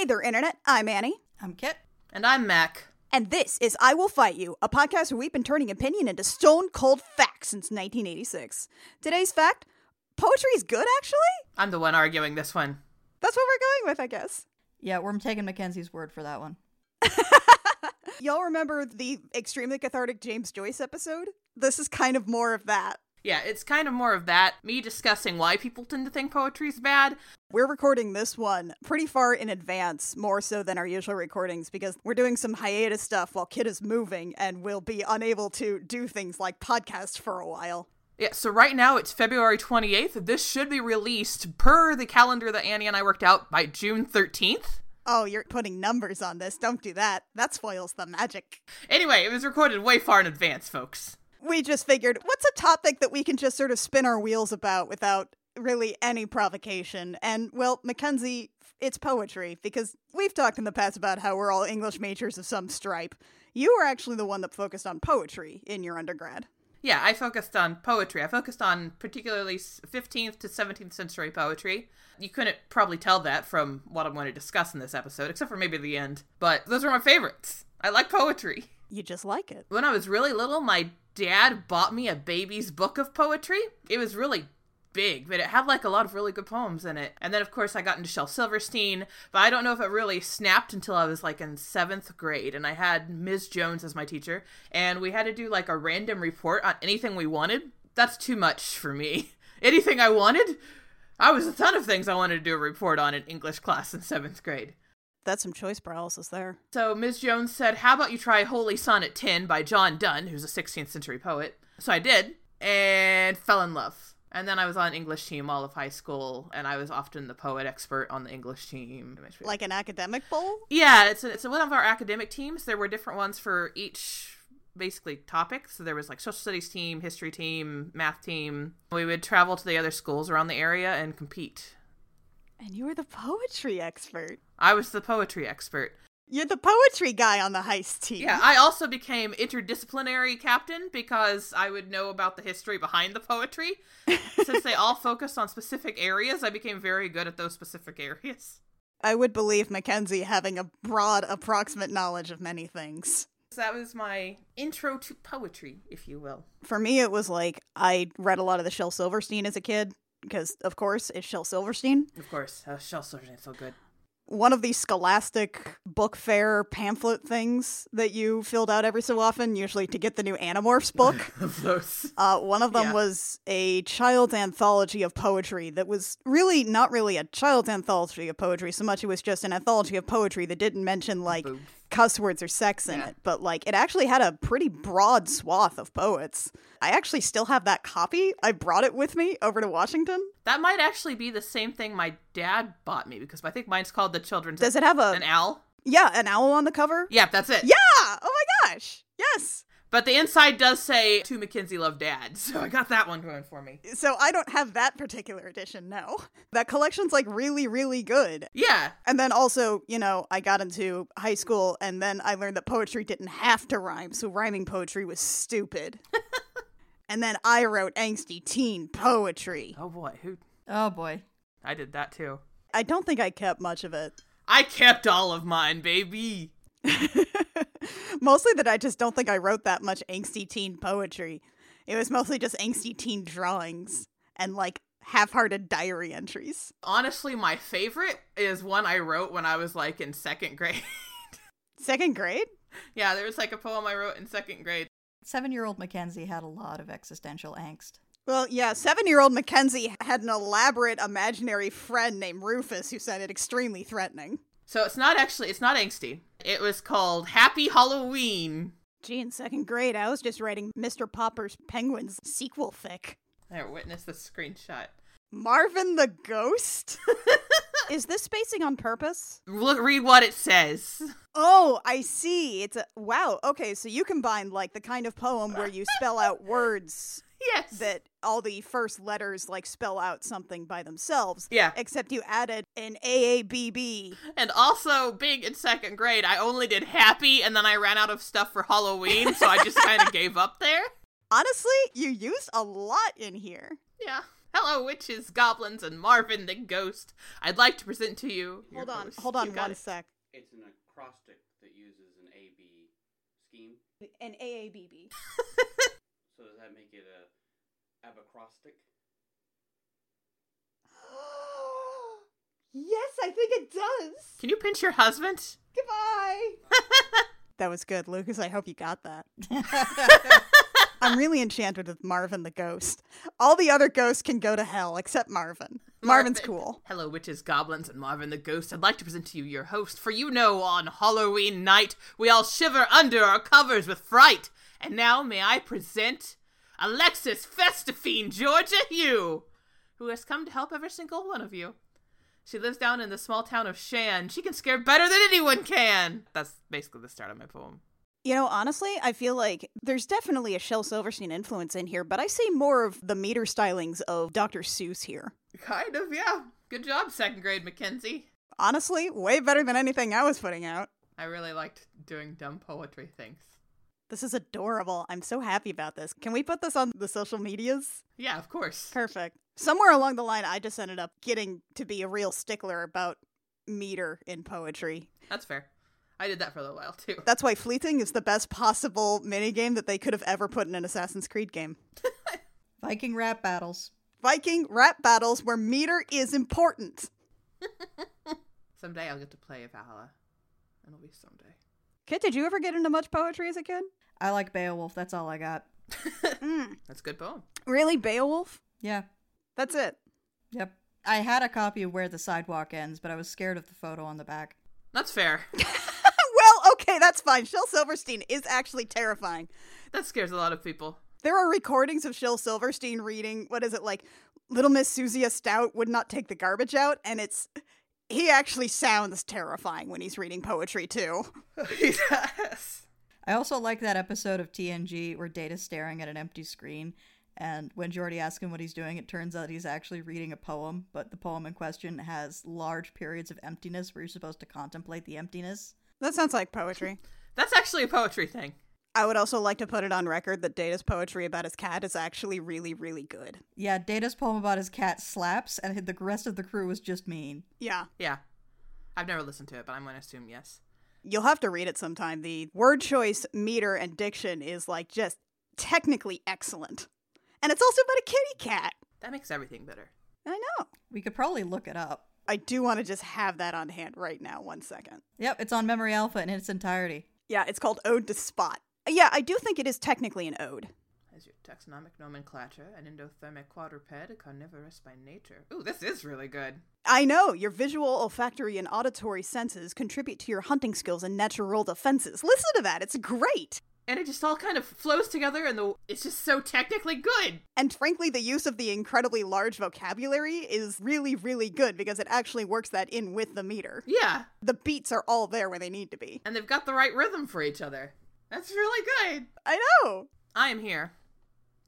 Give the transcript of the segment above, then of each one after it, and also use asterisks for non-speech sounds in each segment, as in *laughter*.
Hey there, Internet. I'm Annie. I'm Kit. And I'm Mac. And this is I Will Fight You, a podcast where we've been turning opinion into stone cold facts since 1986. Today's fact poetry is good, actually? I'm the one arguing this one. That's what we're going with, I guess. Yeah, we're taking Mackenzie's word for that one. *laughs* Y'all remember the extremely cathartic James Joyce episode? This is kind of more of that. Yeah, it's kind of more of that. Me discussing why people tend to think poetry's bad. We're recording this one pretty far in advance, more so than our usual recordings, because we're doing some hiatus stuff while Kit is moving and we'll be unable to do things like podcast for a while. Yeah, so right now it's February 28th. This should be released per the calendar that Annie and I worked out by June 13th. Oh, you're putting numbers on this. Don't do that. That spoils the magic. Anyway, it was recorded way far in advance, folks. We just figured, what's a topic that we can just sort of spin our wheels about without really any provocation? And, well, Mackenzie, it's poetry, because we've talked in the past about how we're all English majors of some stripe. You were actually the one that focused on poetry in your undergrad. Yeah, I focused on poetry. I focused on particularly 15th to 17th century poetry. You couldn't probably tell that from what I'm going to discuss in this episode, except for maybe the end. But those are my favorites. I like poetry. You just like it. When I was really little, my dad bought me a baby's book of poetry. It was really big, but it had like a lot of really good poems in it. And then, of course, I got into Shel Silverstein, but I don't know if it really snapped until I was like in seventh grade. And I had Ms. Jones as my teacher, and we had to do like a random report on anything we wanted. That's too much for me. *laughs* anything I wanted? I was a ton of things I wanted to do a report on in English class in seventh grade. That's some choice paralysis there. So Ms. Jones said, How about you try Holy Sonnet 10 by John Donne, who's a 16th century poet? So I did, and fell in love. And then I was on English team all of high school, and I was often the poet expert on the English team. Like an academic bowl? Yeah, it's, a, it's one of our academic teams. There were different ones for each basically topic. So there was like social studies team, history team, math team. We would travel to the other schools around the area and compete. And you were the poetry expert. I was the poetry expert. You're the poetry guy on the heist team. Yeah, I also became interdisciplinary captain because I would know about the history behind the poetry. *laughs* Since they all focused on specific areas, I became very good at those specific areas. I would believe Mackenzie having a broad, approximate knowledge of many things. So that was my intro to poetry, if you will. For me, it was like I read a lot of the Shel Silverstein as a kid because, of course, it's Shel Silverstein. Of course, uh, Shel Silverstein's so good one of these scholastic book fair pamphlet things that you filled out every so often, usually to get the new Animorphs book. *laughs* those. Uh, one of them yeah. was a child's anthology of poetry that was really not really a child's anthology of poetry so much it was just an anthology of poetry that didn't mention like. Cuss words or sex in yeah. it, but like it actually had a pretty broad swath of poets. I actually still have that copy. I brought it with me over to Washington. That might actually be the same thing my dad bought me because I think mine's called the Children's. Does it have a an owl? Yeah, an owl on the cover. Yeah, that's it. Yeah. Oh my gosh. Yes. But the inside does say to Mackenzie love dad, *laughs* so I got that one going for me. So I don't have that particular edition, no. That collection's like really, really good. Yeah. And then also, you know, I got into high school and then I learned that poetry didn't have to rhyme, so rhyming poetry was stupid. *laughs* and then I wrote angsty teen poetry. Oh boy, who Oh boy. I did that too. I don't think I kept much of it. I kept all of mine, baby. *laughs* mostly that I just don't think I wrote that much angsty teen poetry. It was mostly just angsty teen drawings and like half-hearted diary entries. Honestly, my favorite is one I wrote when I was like in second *laughs* grade. second grade? Yeah, there was like a poem I wrote in second grade. Seven year old Mackenzie had a lot of existential angst. Well, yeah, seven year old Mackenzie had an elaborate imaginary friend named Rufus who sounded extremely threatening. So it's not actually, it's not angsty. It was called Happy Halloween. Gee, in second grade, I was just writing Mr. Popper's Penguins sequel fic. There, witness the screenshot. Marvin the Ghost? *laughs* Is this spacing on purpose? Look, read what it says. Oh, I see. It's a wow. Okay, so you combine like the kind of poem where you spell out words Yes. That all the first letters like spell out something by themselves. Yeah. Except you added an AABB. And also, being in second grade, I only did happy and then I ran out of stuff for Halloween, so I just kind of *laughs* gave up there. Honestly, you used a lot in here. Yeah. Hello, witches, goblins, and Marvin the ghost. I'd like to present to you. your Hold on, host. hold on You got one it. sec. It's an acrostic that uses an A-B scheme. An AABB. *laughs* So does that make it a abacrostic? *gasps* yes, I think it does. Can you pinch your husband? Goodbye. *laughs* that was good, Lucas. I hope you got that. *laughs* I'm really enchanted with Marvin the ghost. All the other ghosts can go to hell except Marvin. Marvin's cool. Hello, witches, goblins, and Marvin the ghost. I'd like to present to you your host, for you know on Halloween night we all shiver under our covers with fright. And now may I present Alexis Festafine Georgia Hugh, who has come to help every single one of you. She lives down in the small town of Shan. She can scare better than anyone can. That's basically the start of my poem. You know, honestly, I feel like there's definitely a Shel Silverstein influence in here, but I see more of the meter stylings of Dr. Seuss here. Kind of, yeah. Good job, second grade Mackenzie. Honestly, way better than anything I was putting out. I really liked doing dumb poetry things. This is adorable. I'm so happy about this. Can we put this on the social medias? Yeah, of course. Perfect. Somewhere along the line, I just ended up getting to be a real stickler about meter in poetry. That's fair. I did that for a little while too. That's why flyting is the best possible minigame that they could have ever put in an Assassin's Creed game. *laughs* Viking rap battles. Viking rap battles where meter is important. *laughs* Someday I'll get to play Valhalla. It'll be someday. Kit, did you ever get into much poetry as a kid? I like Beowulf. That's all I got. Mm. *laughs* That's a good poem. Really, Beowulf? Yeah. That's it. Yep. I had a copy of Where the Sidewalk Ends, but I was scared of the photo on the back. That's fair. *laughs* well, okay, that's fine. Shel Silverstein is actually terrifying. that scares a lot of people. There are recordings of Shel Silverstein reading, what is it, like, Little Miss Susie Stout would not take the garbage out, and it's. He actually sounds terrifying when he's reading poetry, too. *laughs* yes. I also like that episode of TNG where Data's staring at an empty screen, and when Geordi asks him what he's doing, it turns out he's actually reading a poem, but the poem in question has large periods of emptiness where you're supposed to contemplate the emptiness. That sounds like poetry. *laughs* That's actually a poetry thing. I would also like to put it on record that Data's poetry about his cat is actually really, really good. Yeah, Data's poem about his cat slaps, and the rest of the crew was just mean. Yeah. Yeah. I've never listened to it, but I'm going to assume yes. You'll have to read it sometime. The word choice, meter, and diction is like just technically excellent. And it's also about a kitty cat. That makes everything better. I know. We could probably look it up. I do want to just have that on hand right now. One second. Yep, it's on Memory Alpha in its entirety. Yeah, it's called Ode to Spot. Yeah, I do think it is technically an ode. As your taxonomic nomenclature, an endothermic quadruped, carnivorous by nature. Ooh, this is really good. I know your visual, olfactory, and auditory senses contribute to your hunting skills and natural defenses. Listen to that; it's great. And it just all kind of flows together, and the it's just so technically good. And frankly, the use of the incredibly large vocabulary is really, really good because it actually works that in with the meter. Yeah, The beats are all there where they need to be. and they've got the right rhythm for each other. That's really good. I know. I am here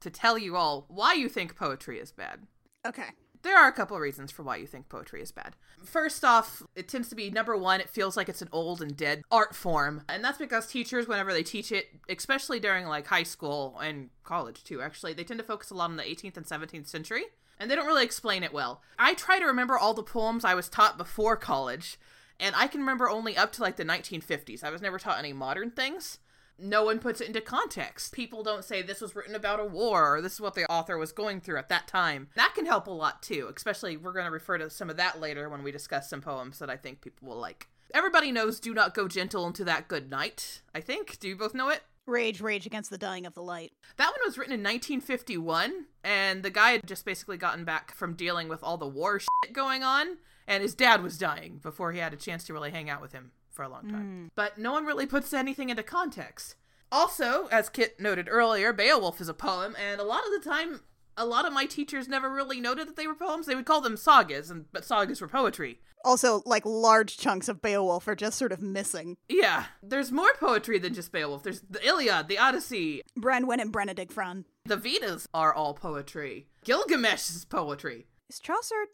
to tell you all why you think poetry is bad. Okay. There are a couple reasons for why you think poetry is bad. First off, it tends to be number one, it feels like it's an old and dead art form. And that's because teachers, whenever they teach it, especially during like high school and college too, actually, they tend to focus a lot on the 18th and 17th century. And they don't really explain it well. I try to remember all the poems I was taught before college, and I can remember only up to like the 1950s. I was never taught any modern things no one puts it into context. People don't say this was written about a war or this is what the author was going through at that time. That can help a lot too, especially we're going to refer to some of that later when we discuss some poems that I think people will like. Everybody knows Do Not Go Gentle into That Good Night, I think. Do you both know it? Rage, rage against the dying of the light. That one was written in 1951, and the guy had just basically gotten back from dealing with all the war shit going on, and his dad was dying before he had a chance to really hang out with him for a long time. But no one really puts anything into context. Also, as Kit noted earlier, Beowulf is a poem, and a lot of the time, a lot of my teachers never really noted that they were poems. They would call them sagas, and but sagas were poetry. Also, like large chunks of Beowulf are just sort of missing. Yeah, there's more poetry than just Beowulf. There's the Iliad, the Odyssey, Branwen and Bendigeidfran. the Vedas are all poetry. Gilgamesh is poetry. Is Chaucer?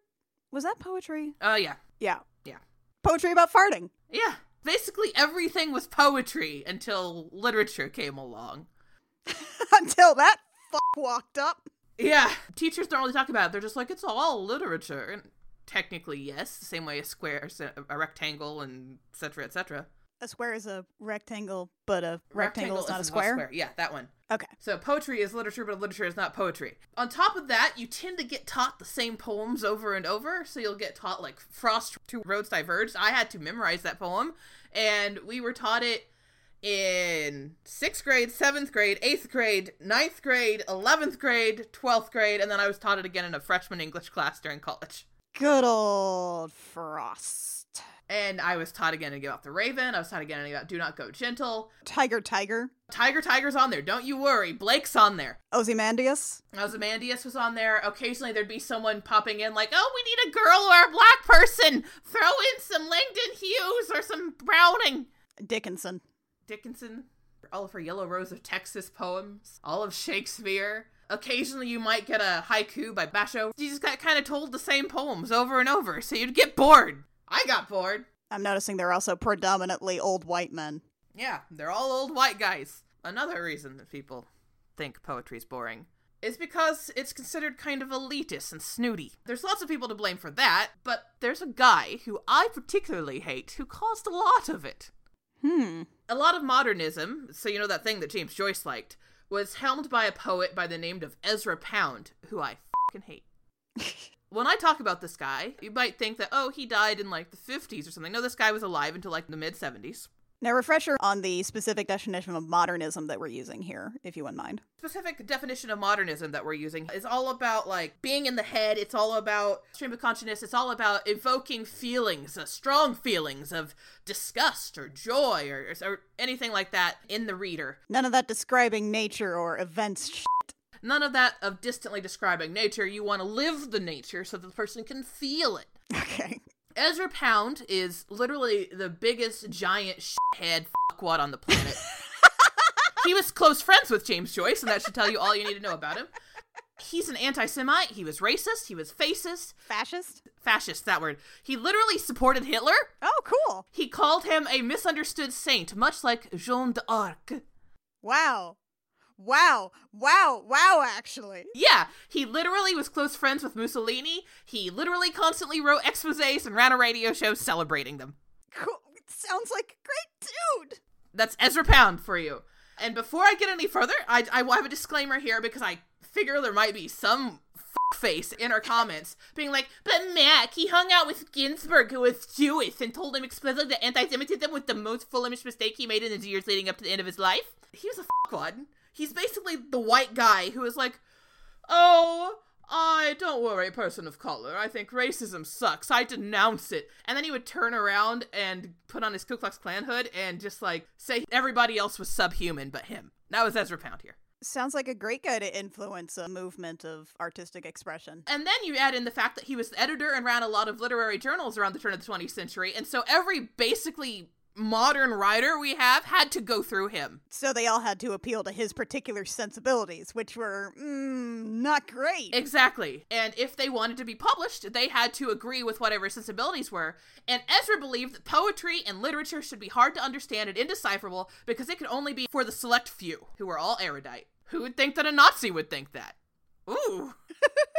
Was that poetry? Uh, yeah, Yeah. yeah. Poetry about farting. Yeah, basically everything was poetry until literature came along. *laughs* Until that fuck walked up. Yeah, teachers don't really talk about it. They're just like, it's all literature. And technically, yes, the same way a square a, a rectangle and etc., cetera, et cetera. A square is a rectangle, but a rectangle, is not a isn't square. Yeah, that one. Okay. So poetry is literature, but literature is not poetry. On top of that, you tend to get taught the same poems over and over. So you'll get taught like Frost Two Roads Diverged. I had to memorize that poem, and we were taught it in sixth grade, seventh grade, eighth grade, ninth grade, eleventh grade, twelfth grade, and then I was taught it again in a freshman English class during college. Good old Frost. And I was taught again to give about the Raven. I was taught again about Do Not Go Gentle. Tiger, tiger. Tiger Tiger's on there. Don't you worry. Blake's on there. Ozymandias. Ozymandias was on there. Occasionally there'd be someone popping in like, oh, we need a girl or a black person. Throw in some Langston Hughes or some Browning. Dickinson. Dickinson. All of her Yellow Rose of Texas poems. All of Shakespeare. Occasionally you might get a haiku by Basho. You just got kind of told the same poems over and over, so you'd get bored. I got bored. I'm noticing they're also predominantly old white men. Yeah, they're all old white guys. Another reason that people think poetry's boring is because it's considered kind of elitist and snooty. There's lots of people to blame for that, but there's a guy who I particularly hate who caused a lot of it. Hmm. A lot of modernism, so you know that thing that James Joyce liked, was helmed by a poet by the name of Ezra Pound, who I fucking hate. *laughs* when I talk about this guy, you might think that, oh, he died in like the 50s or something. No, this guy was alive until like the mid 70s. Now, refresher on the specific definition of modernism that we're using here, if you wouldn't mind. specific definition of modernism that we're using is all about like being in the head it's all about stream of consciousness it's all about evoking feelings uh, strong feelings of disgust or joy or, or anything like that in the reader None of that describing nature or events. None of that of distantly describing nature you want to live the nature so that the person can feel it okay. ezra pound is literally the biggest giant shithead fuckwad on the planet *laughs* he was close friends with James Joyce, and that should tell you all you need to know about him. He's an anti Semite, he was racist, he was fascist, Fascist? fascist, that word. He literally supported Hitler. Oh, cool. He called him a misunderstood saint, much like Jeanne d'Arc. Wow. Wow. Wow. Wow, actually. Yeah, he literally was close friends with Mussolini. He literally constantly wrote exposés and ran a radio show celebrating them. Cool. Sounds like a great dude. That's Ezra Pound for you. And before I get any further, I, I will have a disclaimer here because I figure there might be some face in our comments being like, but Mac, he hung out with Ginsberg, who was Jewish, and told him explicitly that anti-Semitism was the most foolish mistake he made in his years leading up to the end of his life. He was a fuckwad. He's basically the white guy who is like, oh, I don't worry, person of color. I think racism sucks. I denounce it. And then he would turn around and put on his Ku Klux Klan hood and just like say everybody else was subhuman but him. That was Ezra Pound here. Sounds like a great guy to influence a movement of artistic expression. And then you add in the fact that he was the editor and ran a lot of literary journals around the turn of the 20th century. And so every basically modern writer we have had to go through him. So they all had to appeal to his particular sensibilities, which were mm, not great. Exactly. And if they wanted to be published, they had to agree with whatever sensibilities were. And Ezra believed that poetry and literature should be hard to understand and indecipherable because it could only be for the select few, who were all erudite. Who would think that a Nazi would think that? Ooh.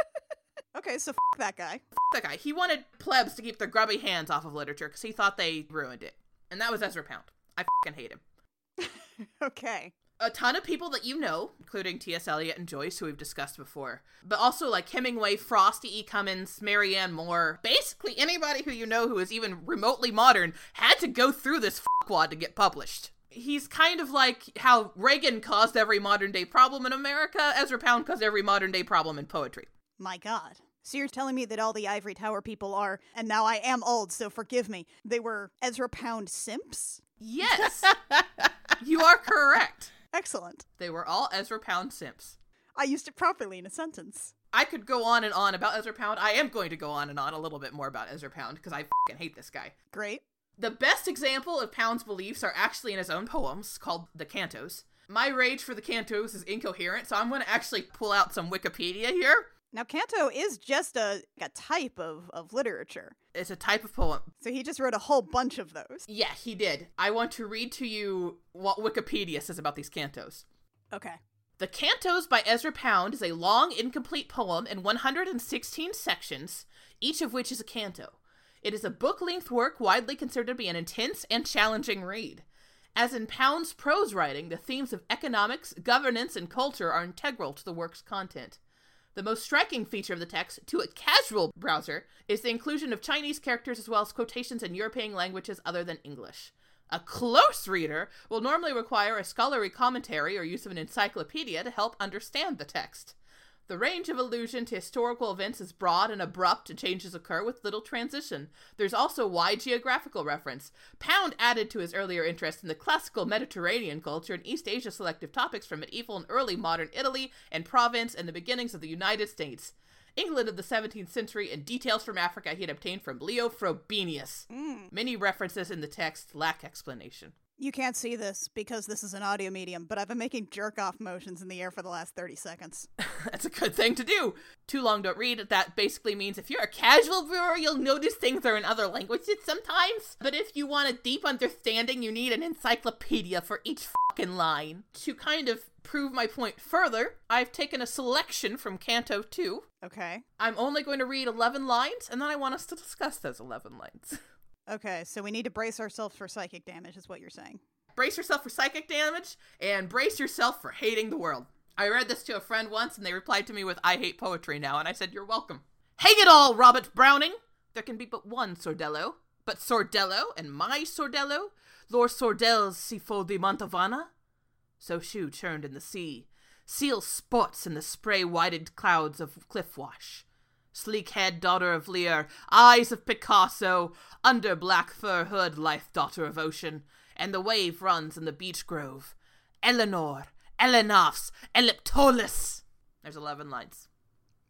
*laughs* okay, so f- that guy. that guy. He wanted plebs to keep their grubby hands off of literature because he thought they ruined it. And that was Ezra Pound. I fucking hate him. *laughs* Okay. a ton of people that you know, including T.S. Eliot and Joyce, who we've discussed before, but also like Hemingway, Frosty E. Cummings, Marianne Moore, basically anybody who you know who is even remotely modern had to go through this fuckwad to get published. He's kind of like how Reagan caused every modern day problem in America, Ezra Pound caused every modern day problem in poetry. My god. So you're telling me that all the Ivory Tower people are, and now I am old, so forgive me, they were Ezra Pound simps? Yes, *laughs* you are correct. Excellent. They were all Ezra Pound simps. I used it properly in a sentence. I could go on and on about Ezra Pound. I am going to go on and on a little bit more about Ezra Pound because I fucking hate this guy. Great. The best example of Pound's beliefs are actually in his own poems called The Cantos. My rage for the Cantos is incoherent, so I'm going to actually pull out some Wikipedia here. Now, canto is just a, a type of, of literature. It's a type of poem. So he just wrote a whole bunch of those. Yeah, he did. I want to read to you what Wikipedia says about these cantos. Okay. The Cantos by Ezra Pound is a long, incomplete poem in 116 sections, each of which is a canto. It is a book length work widely considered to be an intense and challenging read. As in Pound's prose writing, the themes of economics, governance, and culture are integral to the work's content. The most striking feature of the text, to a casual browser, is the inclusion of Chinese characters as well as quotations in European languages other than English. A close reader will normally require a scholarly commentary or use of an encyclopedia to help understand the text. The range of allusion to historical events is broad and abrupt, and changes occur with little transition. There's also wide geographical reference. Pound added to his earlier interest in the classical Mediterranean culture and East Asia selective topics from medieval and early modern Italy and Provence and the beginnings of the United States. England of the 17th century, and details from Africa he had obtained from Leo Frobenius. Mm. Many references in the text lack explanation. You can't see this because this is an audio medium, but I've been making jerk off motions in the air for the last 30 seconds. *laughs* That's a good thing to do. Too long don't read. That basically means if you're a casual viewer, you'll notice things are in other languages sometimes. But if you want a deep understanding, you need an encyclopedia for each fucking line. To kind of prove my point further, I've taken a selection from Canto 2. Okay. I'm only going to read 11 lines, and then I want us to discuss those 11 lines. *laughs* Okay, so we need to brace ourselves for psychic damage, is what you're saying. brace yourself for psychic damage and brace yourself for hating the world. I read this to a friend once and they replied to me with, I hate poetry now, and I said, You're welcome. Hang it all, Robert Browning! There can be but one Sordello. But Sordello and my Sordello, Lord Sordel's Sifo di Mantovana? So shoe churned in the sea, seal spots in the spray whited clouds of cliff wash. Sleek head, daughter of Lear, eyes of Picasso, under black fur hood, lithe daughter of ocean, and the wave runs in the beech grove. Eleanor, Elenaphs, Elliptolis. There's 11 lines.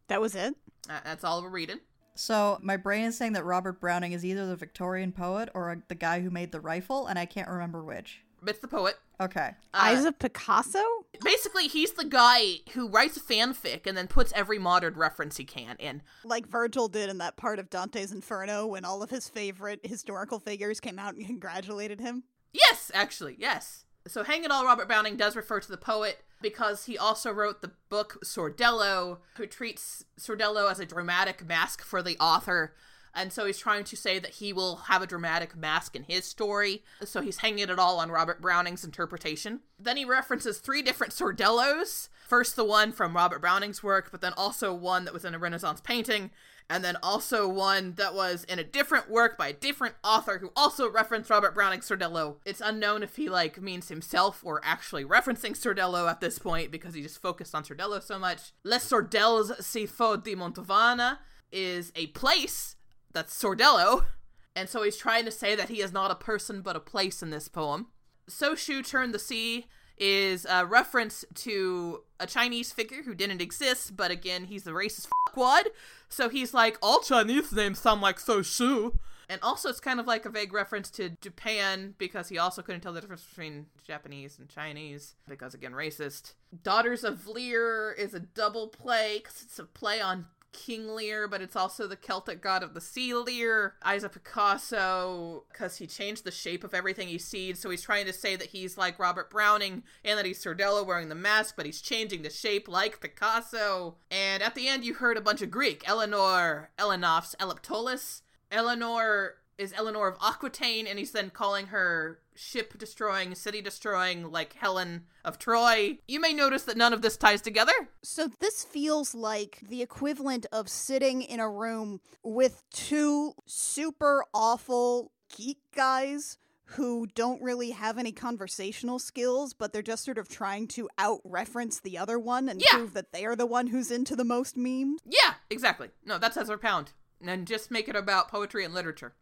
That was it? Uh, that's all we're reading. So my brain is saying that Robert Browning is either the Victorian poet or the guy who made the rifle, and I can't remember which. It's the poet. Okay. Uh, Eyes of Picasso? basically, he's the guy who writes fanfic and then puts every modern reference he can in. Like Virgil did in that part of Dante's Inferno when all of his favorite historical figures came out and congratulated him. Yes, actually, yes. So Hang It All Robert Browning does refer to the poet because he also wrote the book Sordello, who treats Sordello as a dramatic mask for the author. And so he's trying to say that he will have a dramatic mask in his story. So he's hanging it all on Robert Browning's interpretation. Then he references three different Sordellos. First, the one from Robert Browning's work, but then also one that was in a Renaissance painting, and then also one that was in a different work by a different author who also referenced Robert Browning's Sordello. It's unknown if he like means himself or actually referencing Sordello at this point because he just focused on Sordello so much. Les Sordelles Sifo di Montovana is a place that's Sordello, and so he's trying to say that he is not a person but a place in this poem. So Shu Turn the Sea is a reference to a Chinese figure who didn't exist, but again, he's a racist fuckwad. So he's like, all Chinese names sound like So Shu. And also, it's kind of like a vague reference to Japan because he also couldn't tell the difference between Japanese and Chinese because, again, racist. Daughters of Lear is a double play because it's a play on King Lear, but it's also the Celtic god of the sea Lear. Of Picasso, because he changed the shape of everything he sees, so he's trying to say that he's like Robert Browning and that he's Sordello wearing the mask, but he's changing the shape like Picasso. And at the end, you heard a bunch of Greek. Eleanor, Elenaphs, Elliptolis. Eleanor is Eleanor of Aquitaine, and he's then calling her ship destroying, city destroying, like Helen of Troy. You may notice that none of this ties together. So this feels like the equivalent of sitting in a room with two super awful geek guys who don't really have any conversational skills, but they're just sort of trying to out reference the other one and Yeah. prove that they're the one who's into the most memes. Yeah, exactly. No, that's Ezra Pound. And just make it about poetry and literature.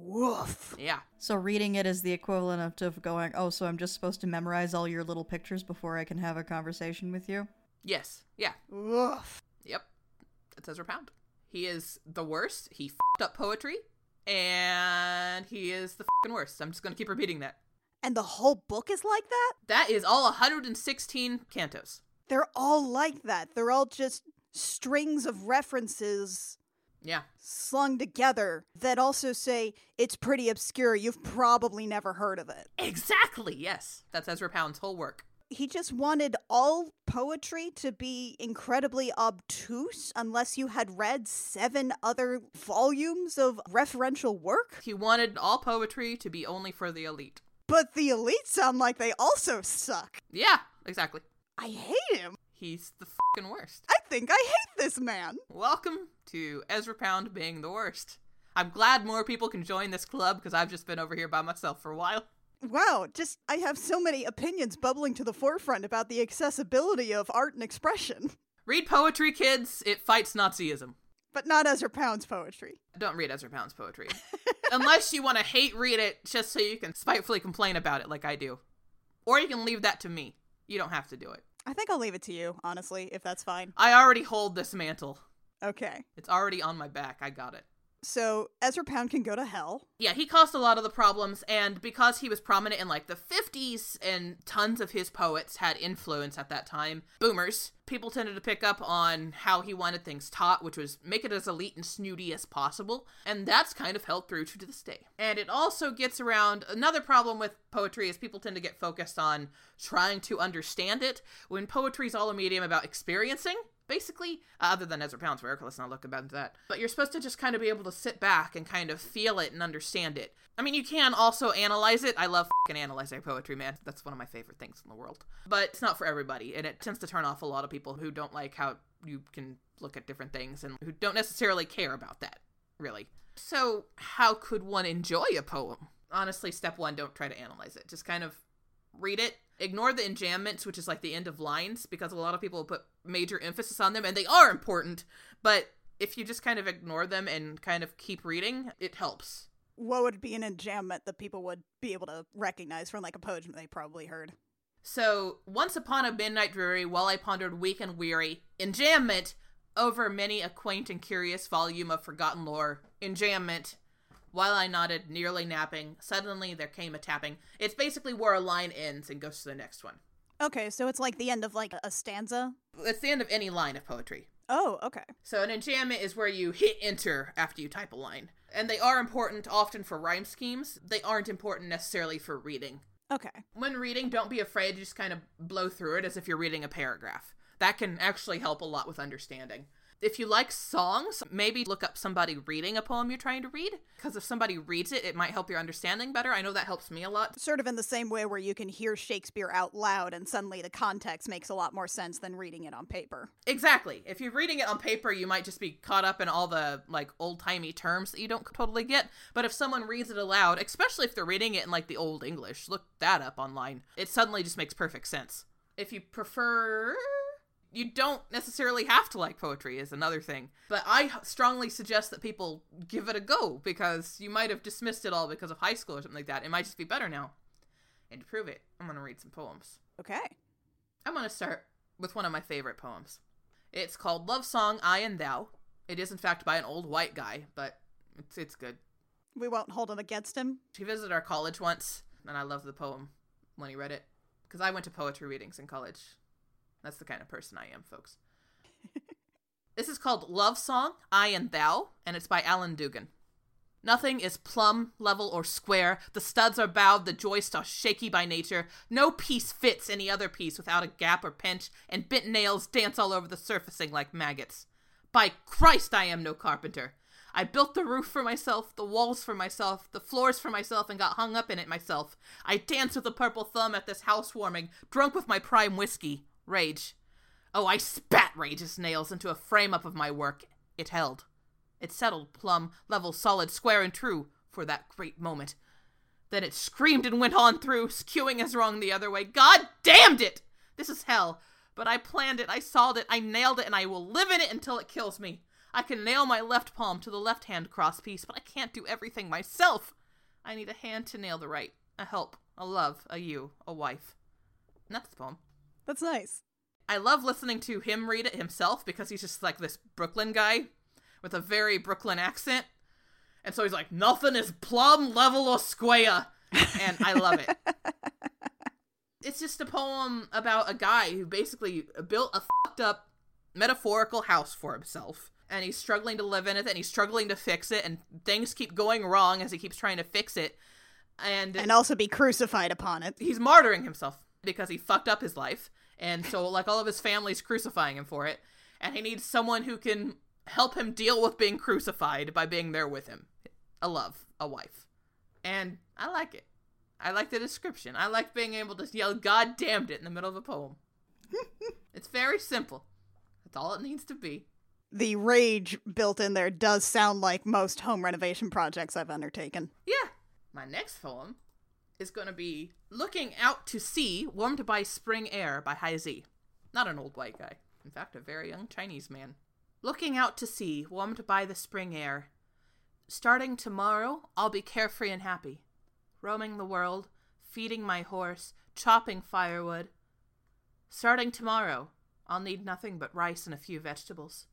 Woof. Yeah. So reading it is the equivalent of, of going, oh, so I'm just supposed to memorize all your little pictures before I can have a conversation with you? Yes. Yeah. Woof. Yep. That's Ezra Pound. He is the worst. He f***ed up poetry. And he is the fucking worst. I'm just going to keep repeating that. And the whole book is like that? That is all 116 cantos. They're all like that. They're all just strings of references Yeah. slung together that also say it's pretty obscure. You've probably never heard of it. Exactly. Yes. That's Ezra Pound's whole work. he just wanted all poetry to be incredibly obtuse unless you had read seven other volumes of referential work? He wanted all poetry to be only for the elite. But the elite sound like they also suck. Yeah, exactly. I hate him. He's the fucking worst. I think I hate this man. Welcome to Ezra Pound being the worst. I'm glad more people can join this club because I've just been over here by myself for a while. Wow, just I have so many opinions bubbling to the forefront about the accessibility of art and expression. Read poetry, kids. It fights Nazism. But not Ezra Pound's poetry. Don't read Ezra Pound's poetry. *laughs* Unless you want to hate read it just so you can spitefully complain about it like I do. Or you can leave that to me. You don't have to do it. I think I'll leave it to you, honestly, if that's fine. I already hold this mantle. Okay. It's already on my back. I got it. So Ezra Pound can go to hell. Yeah, he caused a lot of the problems, and because he was prominent in like the 50s and tons of his poets had influence at that time, boomers, people tended to pick up on how he wanted things taught, which was make it as elite and snooty as possible, and that's kind of held through to this day. And it also gets around another problem with poetry is people tend to get focused on trying to understand it when poetry is all a medium about experiencing basically, uh, other than Ezra Pound's work, let's not look about that. But you're supposed to just kind of be able to sit back and kind of feel it and understand it. I mean, you can also analyze it. I love fucking analyzing poetry, man. That's one of my favorite things in the world. But it's not for everybody, and it tends to turn off a lot of people who don't like how you can look at different things and who don't necessarily care about that, really. So, how could one enjoy a poem? Honestly, step one, don't try to analyze it. Just kind of read it ignore the enjambments which is like the end of lines because a lot of people put major emphasis on them and they are important but if you just kind of ignore them and kind of keep reading it helps What would be an enjambment that people would be able to recognize from like a poem they probably heard? so once upon a midnight dreary while i pondered weak and weary enjambment over many a quaint and curious volume of forgotten lore enjambment while I nodded, nearly napping, suddenly there came a tapping. It's basically where a line ends and goes to the next one. Okay, so it's like the end of like a stanza. It's the end of any line of poetry. Oh, okay. So an enjambment is where you hit enter after you type a line. And they are important often for rhyme schemes. They aren't important necessarily for reading. Okay. When reading, don't be afraid to just kind of blow through it as if you're reading a paragraph. That can actually help a lot with understanding. If you like songs, maybe look up somebody reading a poem you're trying to read. Because if somebody reads it, it might help your understanding better. I know that helps me a lot. Sort of in the same way where you can hear Shakespeare out loud and suddenly the context makes a lot more sense than reading it on paper. Exactly. If you're reading it on paper, you might just be caught up in all the like old timey terms that you don't totally get. But if someone reads it aloud, especially if they're reading it in like the old English, look that up online. It suddenly just makes perfect sense. If you prefer you don't necessarily have to like poetry is another thing. But i strongly suggest that people give it a go because you might have dismissed it all because of high school or something like that. It might just be better now. And to prove it i'm going to read some poems. Okay. i'm going to start with one of my favorite poems. It's called love song i and thou. It is in fact by an old white guy but it's, it's good. We won't hold it against him. he visited our college once and i loved the poem when he read it because i went to poetry readings in college that's the kind of person I am, folks. *laughs* this is called Love Song, I and Thou, and it's by Alan Dugan. Nothing is plumb, level, or square. The studs are bowed, the joists are shaky by nature. No piece fits any other piece without a gap or pinch, and bent nails dance all over the surfacing like maggots. By Christ, I am no carpenter. I built the roof for myself, the walls for myself, the floors for myself, and got hung up in it myself. I danced with a purple thumb at this housewarming, drunk with my prime whiskey. Rage. Oh, I spat Rage's nails into a frame up of my work. It held. It settled plumb, level, solid, square, and true for that great moment. Then it screamed and went on through, skewing as wrong the other way. God damned it! This is hell. But I planned it, I sawed it, I nailed it, and I will live in it until it kills me. I can nail my left palm to the left hand crosspiece, but I can't do everything myself. I need a hand to nail the right, a help, a love, a you, a wife. And that's the poem. That's nice. I love listening to him read it himself because he's just like this Brooklyn guy with a very Brooklyn accent. And so he's like, nothing is plumb, level, or square. And I love it. *laughs* it's just a poem about a guy who basically built a fucked up metaphorical house for himself. And he's struggling to live in it and he's struggling to fix it. And things keep going wrong as he keeps trying to fix it. And, And also be crucified upon it. he's martyring himself because he fucked up his life. And so, like, all of his family's crucifying him for it. And he needs someone who can help him deal with being crucified by being there with him. A love, a wife. And I like it. I like the description. I like being able to yell, God damned it, in the middle of a poem. *laughs* it's very simple. That's all it needs to be. The rage built in there does sound like most home renovation projects I've undertaken. Yeah. My next poem is going to be Looking Out to Sea, Warmed by Spring Air by Hai Zi. Not an old white guy. In fact, a very young Chinese man. Looking out to sea, warmed by the spring air. Starting tomorrow, I'll be carefree and happy. Roaming the world, feeding my horse, chopping firewood. Starting tomorrow, I'll need nothing but rice and a few vegetables.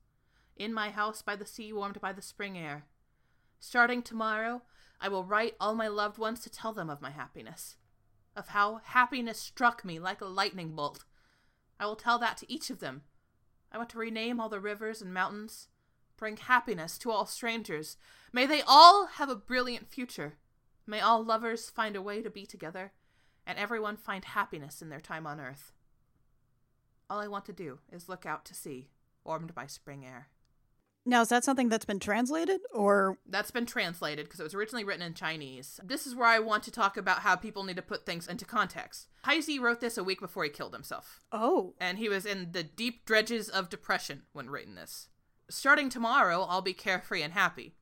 In my house by the sea, warmed by the spring air. Starting tomorrow, I will write all my loved ones to tell them of my happiness, of how happiness struck me like a lightning bolt. I will tell that to each of them. I want to rename all the rivers and mountains, bring happiness to all strangers. May they all have a brilliant future. May all lovers find a way to be together, and everyone find happiness in their time on earth. All I want to do is look out to sea, warmed by spring air. Now, is that something that's been translated or That's been translated because it was originally written in Chinese. This is where I want to talk about how people need to put things into context. Zi wrote this a week before he killed himself, Oh, and he was in the deep dredges of depression when writing this. Starting tomorrow, I'll be carefree and happy,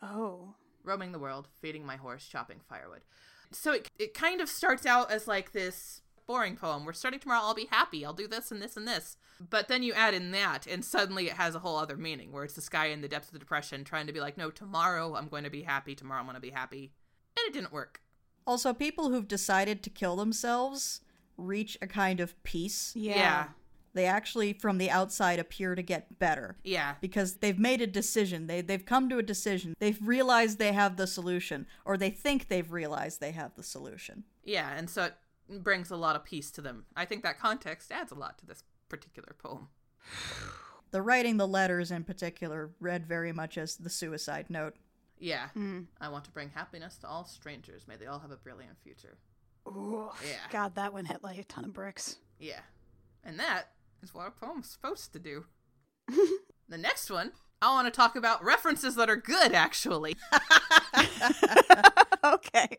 oh. roaming the world, feeding my horse, chopping firewood. So it, it kind of starts out as like this boring poem. We're starting tomorrow, I'll be happy, I'll do this and this and this. But then you add in that, and suddenly it has a whole other meaning where it's this guy in the depths of the depression trying to be like, no, tomorrow I'm going to be happy, tomorrow I'm going to be happy. And it didn't work. Also, people who've decided to kill themselves reach a kind of peace. Yeah. Yeah. They actually, from the outside, appear to get better. Yeah. because they've made a decision. They they've come to a decision. They've realized they have the solution, or they think they've realized they have the solution. Yeah, and so it brings a lot of peace to them. I think that context adds a lot to this particular poem. *sighs* The writing the letters in particular read very much as the suicide note. Yeah. Hmm. I want to bring happiness to all strangers. May they all have a brilliant future. Ooh. Yeah. God, that one hit like a ton of bricks. Yeah. And that is what a poem's supposed to do. *laughs* the next one, I want to talk about references that are good, actually. *laughs* okay.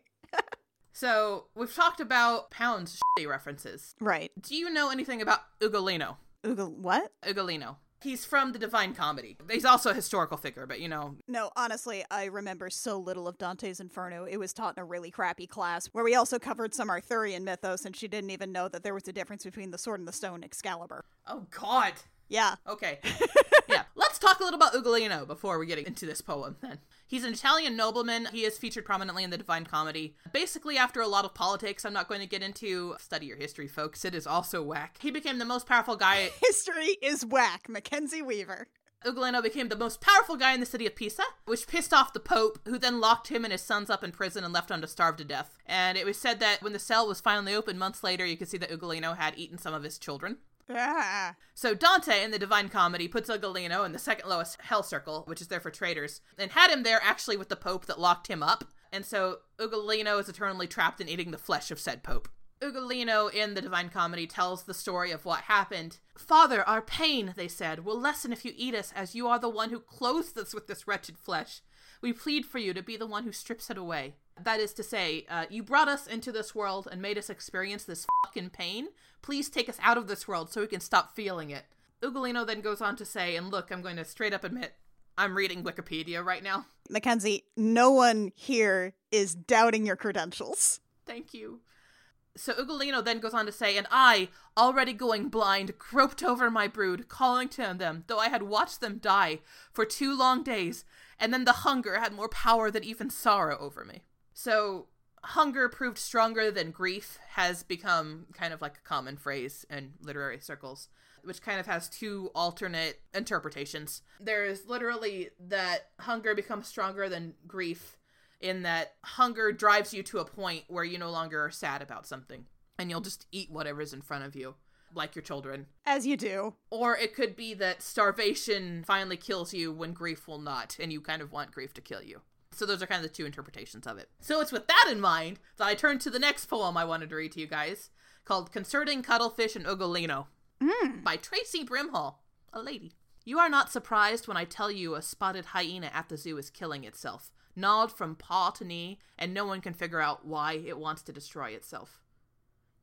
So, we've talked about Pound's shitty references. Right. Do you know anything about Ugolino? Oogle, what? Ugolino. He's from the Divine Comedy. He's also a historical figure, but you know, No, honestly, I remember so little of Dante's Inferno. It was taught in a really crappy class where we also covered some Arthurian mythos, and she didn't even know that there was a difference between the sword and the stone Excalibur. oh god. Yeah. Okay. *laughs* yeah. Let's talk a little about Ugolino before we get into this poem then. He's an Italian nobleman. He is featured prominently in the Divine Comedy. Basically, after a lot of politics, I'm not going to get into. Study your history, folks. It is also whack. He became the most powerful guy. *laughs* History is whack. Mackenzie Weaver. Ugolino became the most powerful guy in the city of Pisa, which pissed off the Pope, who then locked him and his sons up in prison and left them to starve to death. And it was said that when the cell was finally opened months later, you could see that Ugolino had eaten some of his children. Ah. So Dante in the Divine Comedy puts Ugolino in the second lowest hell circle, which is there for traitors, and had him there actually with the Pope that locked him up. And so Ugolino is eternally trapped in eating the flesh of said Pope. Ugolino in the Divine Comedy tells the story of what happened. Father, our pain, they said, will lessen if you eat us, as you are the one who clothes us with this wretched flesh. We plead for you to be the one who strips it away. That is to say, uh, you brought us into this world and made us experience this fucking pain. Please take us out of this world so we can stop feeling it. Ugolino then goes on to say, and look, I'm going to straight up admit, I'm reading Wikipedia right now. Mackenzie, no one here is doubting your credentials. Thank you. So Ugolino then goes on to say, and I, already going blind, groped over my brood, calling to them, though I had watched them die for two long days, and then the hunger had more power than even sorrow over me. So hunger proved stronger than grief has become kind of like a common phrase in literary circles which kind of has two alternate interpretations. There's literally that hunger becomes stronger than grief in that hunger drives you to a point where you no longer are sad about something and you'll just eat whatever's in front of you like your children. As you do. or it could be that starvation finally kills you when grief will not and you kind of want grief to kill you so those are kind of the two interpretations of it. So it's with that in mind that I turn to the next poem I wanted to read to you guys, called Concerning Cuttlefish and Ugolino Mm. by Traci Brimhall, a lady. You are not surprised when I tell you a spotted hyena at the zoo is killing itself, gnawed from paw to knee, and no one can figure out why it wants to destroy itself.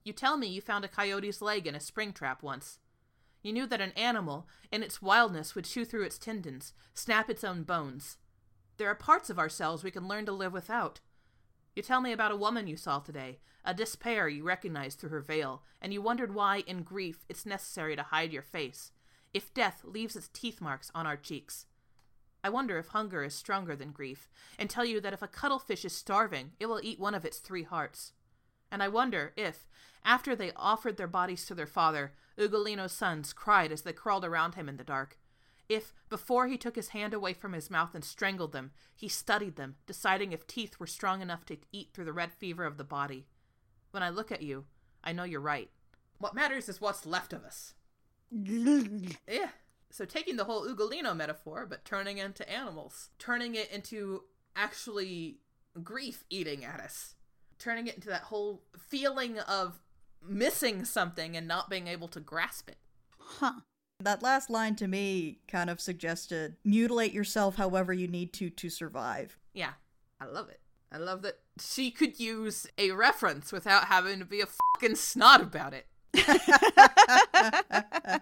You tell me you found a coyote's leg in a spring trap once. You knew that an animal, in its wildness, would chew through its tendons, snap its own bones. There are parts of ourselves we can learn to live without. You tell me about a woman you saw today, a despair you recognized through her veil, and you wondered why, in grief, it's necessary to hide your face, if death leaves its teeth marks on our cheeks. I wonder if hunger is stronger than grief, and tell you that if a cuttlefish is starving, it will eat one of its three hearts. And I wonder if, after they offered their bodies to their father, Ugolino's sons cried as they crawled around him in the dark. If, before he took his hand away from his mouth and strangled them, he studied them, deciding if teeth were strong enough to eat through the red fever of the body. When I look at you, I know you're right. What matters is what's left of us. *laughs* Yeah. So taking the whole Ugolino metaphor, but turning it into animals, turning it into actually grief eating at us, turning it into that whole feeling of missing something and not being able to grasp it. Huh. That last line to me kind of suggested mutilate yourself however you need to to survive. Yeah, I love it. I love that she could use a reference without having to be a fucking snot about it. *laughs*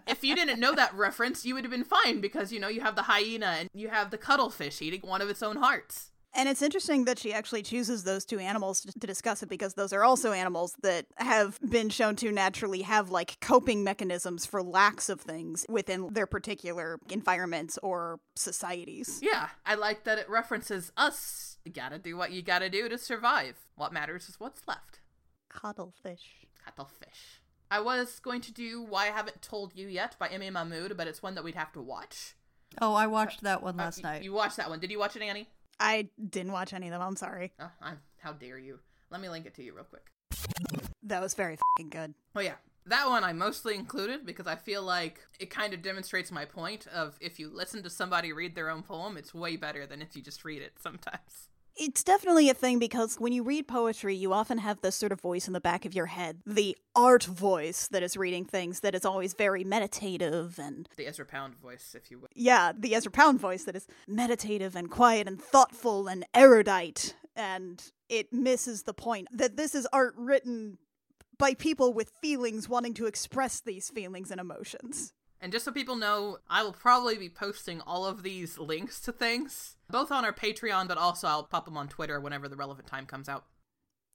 if you didn't know that reference, you would have been fine because you know you have the hyena and you have the cuttlefish eating one of its own hearts. And it's interesting that she actually chooses those two animals to, to discuss it because those are also animals that have been shown to naturally have like coping mechanisms for lacks of things within their particular environments or societies. Yeah, I like that it references us. You gotta do what you gotta do to survive. What matters is what's left. Cuttlefish. Cuttlefish. I was going to do Why I Haven't Told You Yet by Emi Mahmoud, but it's one that we'd have to watch. Oh, I watched that one Uh, last y- night. You watched that one. Did you watch it, Annie? I didn't watch any of them. I'm sorry. Oh, I'm, how dare you. Let me link it to you real quick. That was very fucking good. Oh, yeah. That one I mostly included because I feel like it kind of demonstrates my point of if you listen to somebody read their own poem, it's way better than if you just read it sometimes. It's definitely a thing because when you read poetry, you often have this sort of voice in the back of your head, the art voice that is reading things that is always very meditative and The Ezra Pound voice, if you will. yeah, the Ezra Pound voice that is meditative and quiet and thoughtful and erudite. And it misses the point that this is art written by people with feelings wanting to express these feelings and emotions. And just so people know, I will probably be posting all of these links to things, both on our Patreon, but also I'll pop them on Twitter whenever the relevant time comes out.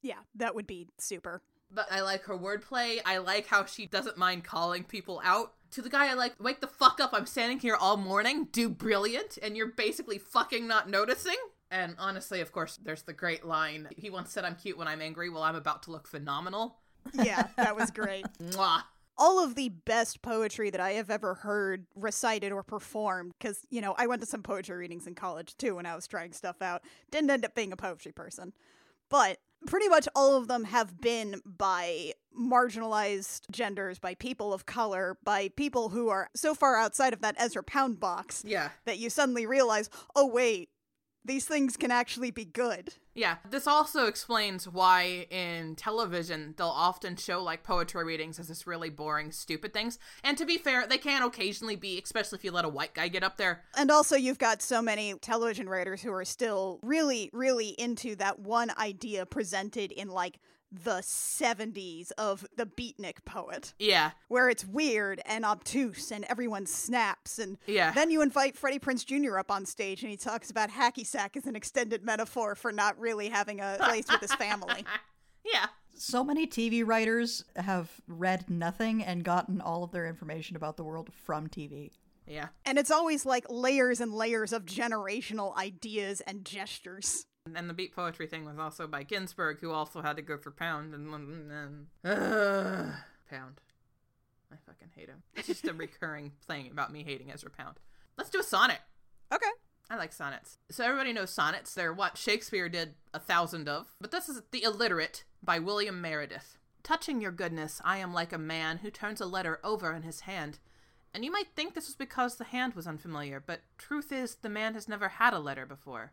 Yeah, that would be super. But I like her wordplay. I like how she doesn't mind calling people out. To the guy I like, wake the fuck up, I'm standing here all morning, do brilliant, and you're basically fucking not noticing. And honestly, of course, there's the great line. He once said I'm cute when I'm angry, well, I'm about to look phenomenal. Yeah, that was great. *laughs* Mwah. All of the best poetry that I have ever heard recited or performed, because, you know, I went to some poetry readings in college too when I was trying stuff out. Didn't end up being a poetry person. But pretty much all of them have been by marginalized genders, by people of color, by people who are so far outside of that Ezra Pound box Yeah. that you suddenly realize, oh, wait, these things can actually be good. Yeah, this also explains why in television they'll often show like poetry readings as this really boring, stupid things. And to be fair, they can occasionally be, especially if you let a white guy get up there. And also, you've got so many television writers who are still really, really into that one idea presented in like the 70s of the beatnik poet, Yeah, where it's weird and obtuse and everyone snaps. And yeah. then you invite Freddie Prinze Jr. up on stage and he talks about hacky sack as an extended metaphor for not really having a place with his family. *laughs* yeah. So many TV writers have read nothing and gotten all of their information about the world from TV. Yeah. And it's always like layers and layers of generational ideas and gestures. And the beat poetry thing was also by Ginsberg, who also had to go for Pound and then uh, *sighs* Pound. I fucking hate him. It's just a *laughs* recurring thing about me hating Ezra Pound. Let's do a sonnet. Okay. I like sonnets. So everybody knows sonnets. They're what Shakespeare did a thousand of. But this is The Illiterate by William Meredith. Touching your goodness, I am like a man who turns a letter over in his hand. And you might think this was because the hand was unfamiliar, but truth is, the man has never had a letter before.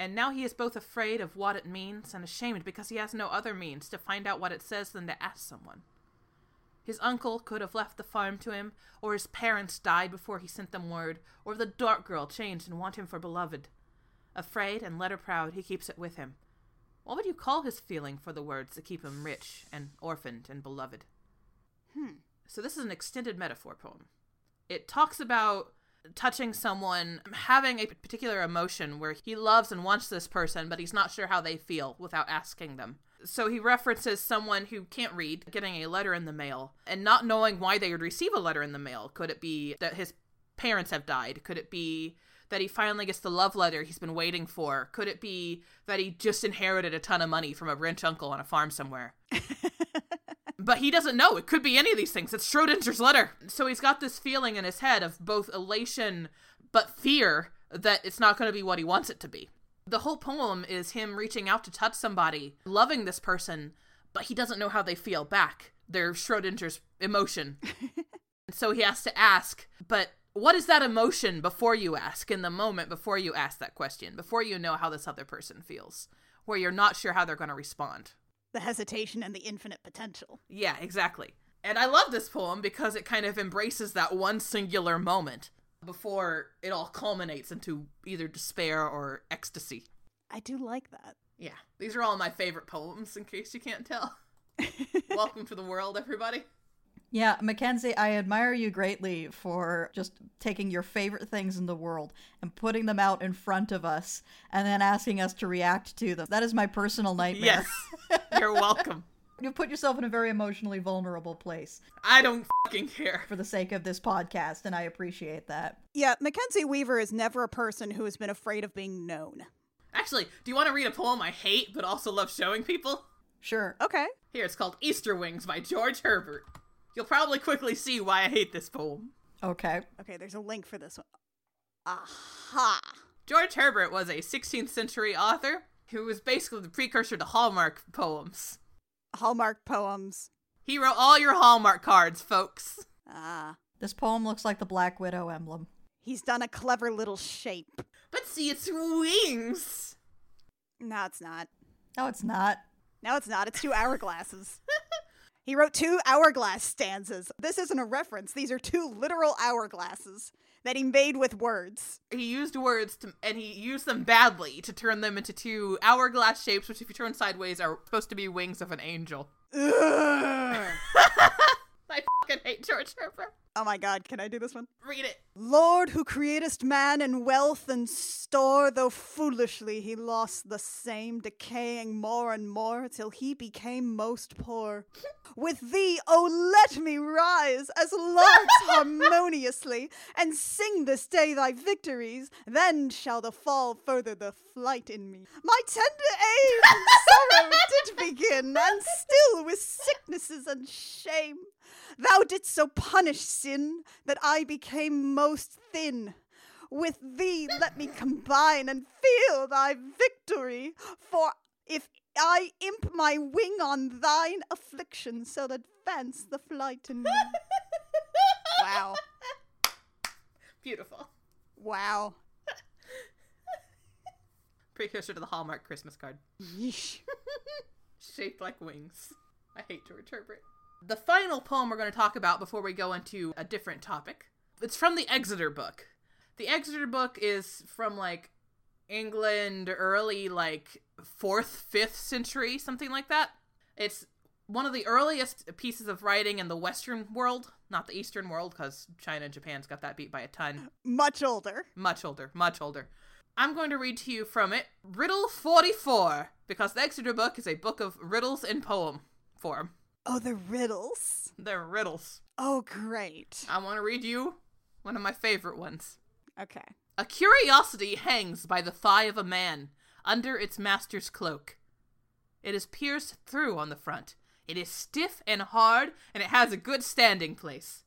And now he is both afraid of what it means and ashamed because he has no other means to find out what it says than to ask someone. His uncle could have left the farm to him, or his parents died before he sent them word, or the dark girl changed and want him for beloved. Afraid and letter proud, he keeps it with him. What would you call his feeling for the words that keep him rich and orphaned and beloved? Hmm. So this is an extended metaphor poem. It talks about touching someone having a particular emotion where he loves and wants this person, but he's not sure how they feel without asking them. So he references someone who can't read getting a letter in the mail and not knowing why they would receive a letter in the mail. Could it be that his parents have died? Could it be that he finally gets the love letter he's been waiting for? Could it be that he just inherited a ton of money from a rich uncle on a farm somewhere? *laughs* but he doesn't know. It could be any of these things. It's Schrodinger's letter. So he's got this feeling in his head of both elation but fear that it's not going to be what he wants it to be. The whole poem is him reaching out to touch somebody, loving this person, but he doesn't know how they feel back. They're Schrodinger's emotion. *laughs* so he has to ask, but what is that emotion before you ask, in the moment before you ask that question, before you know how this other person feels, where you're not sure how they're going to respond? The hesitation and the infinite potential. Yeah, exactly. And I love this poem because it kind of embraces that one singular moment before it all culminates into either despair or ecstasy. I do like that. Yeah, these are all my favorite poems, in case you can't tell. *laughs* Welcome to the world, everybody. Yeah, Mackenzie, I admire you greatly for just taking your favorite things in the world and putting them out in front of us and then asking us to react to them. That is my personal nightmare. Yes, you're welcome. *laughs* You've put yourself in a very emotionally vulnerable place I don't fucking care. for the sake of this podcast, and I appreciate that. Yeah, Mackenzie Weaver is never a person who has been afraid of being known. Actually, do you want to read a poem I hate but also love showing people? Sure. Okay. Here, it's called Easter Wings by George Herbert. You'll probably quickly see why I hate this poem. Okay. Okay, there's a link for this one. Aha. George Herbert was a 16th century author who was basically the precursor to Hallmark poems. Hallmark poems. He wrote all your Hallmark cards, folks. Ah. This poem looks like the Black Widow emblem. He's done a clever little shape. But see, it's wings. No, it's not. No, it's not. No, it's not. It's two hourglasses. *laughs* he wrote two hourglass stanzas. This isn't a reference. These are two literal hourglasses that he made with words. He used words to, and he used them badly to turn them into two hourglass shapes, which, if you turn sideways, are supposed to be wings of an angel. *laughs* I fucking hate George Herbert. Oh my god, can I do this one? Read it. Lord, who createst man in wealth and store, though foolishly he lost the same, decaying more and more till he became most poor. With thee, oh, let me rise as larks *laughs* harmoniously, and sing this day thy victories. Then shall the fall further the flight in me. My tender age and sorrow *laughs* did begin, and still with sicknesses and shame. Thou didst so punish sin that I became most thin. With thee let me combine and feel thy victory, for if I imp my wing on thine affliction, shall advance the flight in me. *laughs* wow. Beautiful. Wow. *laughs* Precursor to the Hallmark Christmas card. Yeesh. *laughs* Shaped like wings. I hate to Herbert. The final poem we're going to talk about before we go into a different topic. It's from the Exeter book. The Exeter book is from like England, early like 4th, 5th century, something like that. It's one of the earliest pieces of writing in the Western world, not the Eastern world, because China and Japan's got that beat by a ton. Much older. Much older, much older. I'm going to read to you from it Riddle 44, because the Exeter book is a book of riddles in poem form. Oh, the riddles. They're riddles. Oh, great. I want to read you one of my favorite ones. Okay. A curiosity hangs by the thigh of a man, under its master's cloak. It is pierced through on the front. It is stiff and hard, and it has a good standing place.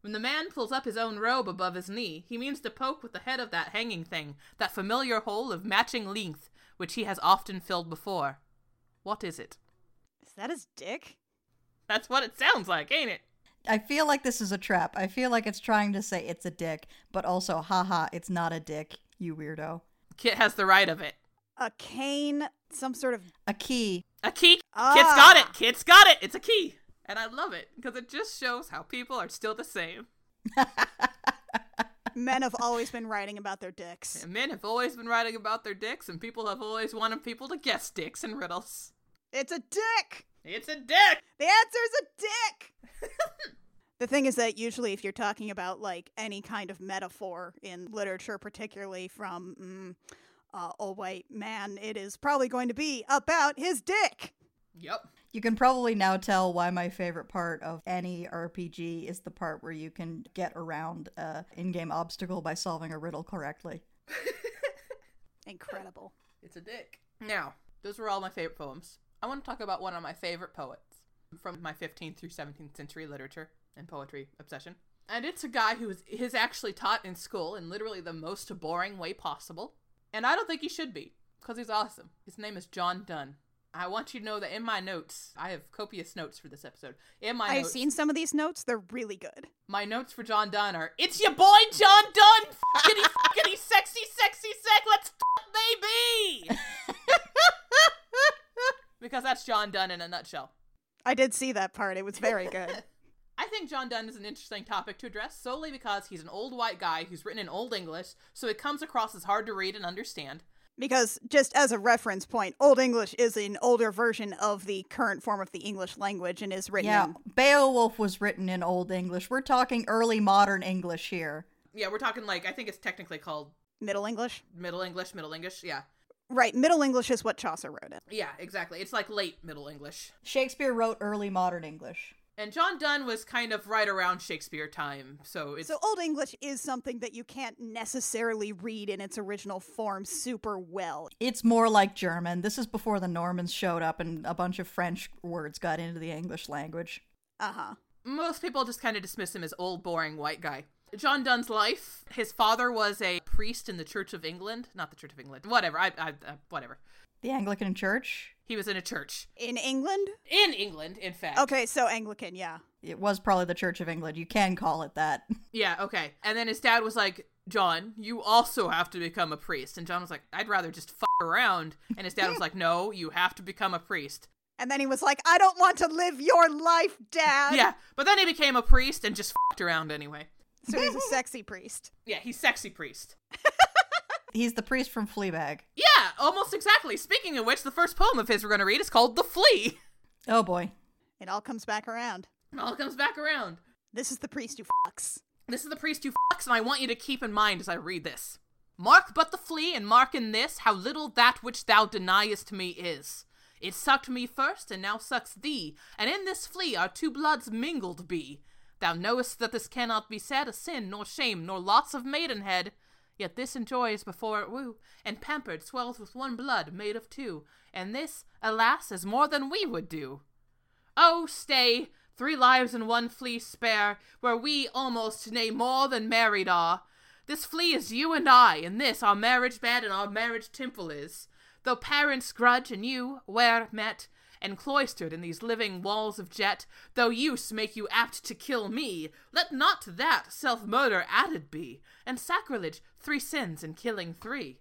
When the man pulls up his own robe above his knee, he means to poke with the head of that hanging thing, that familiar hole of matching length, which he has often filled before. What is it? Is that his dick? That's what it sounds like, ain't it? I feel like this is a trap. I feel like it's trying to say it's a dick, but also, haha, it's not a dick, you weirdo. Kit has the right of it. A cane, some sort of. A key. A key. Ah. Kit's got it. Kit's got it. It's a key. And I love it because it just shows how people are still the same. *laughs* Men have always been writing about their dicks. And men have always been writing about their dicks, and people have always wanted people to guess dicks and riddles. It's a dick! It's a dick! The answer's a dick! *laughs* the thing is that usually, if you're talking about like any kind of metaphor in literature, particularly from mm, uh, a white man, it is probably going to be about his dick. Yep. You can probably now tell why my favorite part of any RPG is the part where you can get around a in-game obstacle by solving a riddle correctly. *laughs* Incredible. It's a dick. Now, those were all my favorite poems. I want to talk about one of my favorite poets from my 15th through 17th century literature and poetry obsession. And it's a guy who is, is actually taught in school in literally the most boring way possible. And I don't think he should be, because he's awesome. His name is John Donne. I want you to know that in my notes, I have copious notes for this episode. In my I've notes, seen some of these notes, they're really good. my notes for John Donne are It's your boy John Donne! Fuckity fuckity sexy sexy sec, let's fuck baby! *laughs* because that's John Donne in a nutshell. I did see that part, it was very good. *laughs* I think John Donne is an interesting topic to address solely because he's an old white guy who's written in Old English, so it comes across as hard to read and understand. because, just as a reference point, Old English is an older version of the current form of the English language and is written Yeah, in Beowulf was written in Old English. We're talking early modern English here. Yeah, we're talking like, I think it's technically called Middle English. Middle English, Middle English, yeah. Right, Middle English is what Chaucer wrote in. Yeah, exactly. It's like late Middle English. Shakespeare wrote early modern English. And John Donne was kind of right around Shakespeare time, so it's So Old English is something that you can't necessarily read in its original form super well. It's more like German. This is before the Normans showed up and a bunch of French words got into the English language. Uh-huh. most people just kind of dismiss him as old, boring white guy. John Donne's life. His father was a priest in the Church of England, not the Church of England. Whatever. I, I uh, whatever. The Anglican Church? He was in a church In England? in England, in fact. Okay, so Anglican, yeah. It was probably the Church of England. You can call it that. *laughs* Yeah. Okay. And then his dad was like, "John, you also have to become a priest." And John was like, "I'd rather just fuck around." And his dad was like, "No, you have to become a priest." And then he was like, I don't want to live your life, Dad. Yeah. But then he became a priest and just fucked around anyway. So he's a *laughs* sexy priest. Yeah, he's sexy priest. *laughs* He's the priest from Fleabag. Yeah, almost exactly. Speaking of which, the first poem of his we're going to read is called "The Flea." Oh boy. It all comes back around. It all comes back around. This is the priest who fucks. This is the priest who fucks, and I want you to keep in mind as I read this. Mark but the flea, and mark in this how little that which thou deniest me is. It sucked me first, and now sucks thee, and in this flea our two bloods mingled be. Thou knowest that this cannot be said a sin, nor shame, nor loss of maidenhead. Yet this enjoys before it woo, and pampered swells with one blood made of two, and this, alas, is more than we would do. Oh, stay! Three lives and one flea spare, where we almost, nay, more than married are. This flea is you and I, and this our marriage bed and our marriage temple is. Though parents grudge and you, where met, and cloistered in these living walls of jet, though use make you apt to kill me, let not that self murder added be, and sacrilege three sins in killing three.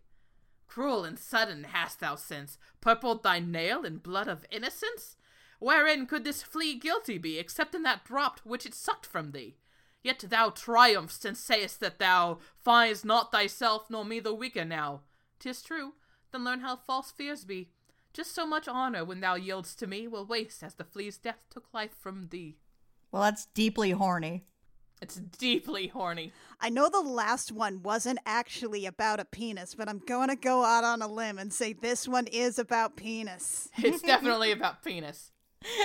Cruel and sudden hast thou since purpled thy nail in blood of innocence? Wherein could this flea guilty be, except in that drop which it sucked from thee? Yet thou triumphst and sayest that thou findest not thyself nor me the weaker now. 'Tis true, then learn how false fears be. Just so much honor when thou yieldst to me will waste as the flea's death took life from thee. Well, that's deeply horny. It's deeply horny. I know the last one wasn't actually about a penis, but I'm going to go out on a limb and say this one is about penis. *laughs* It's definitely about penis.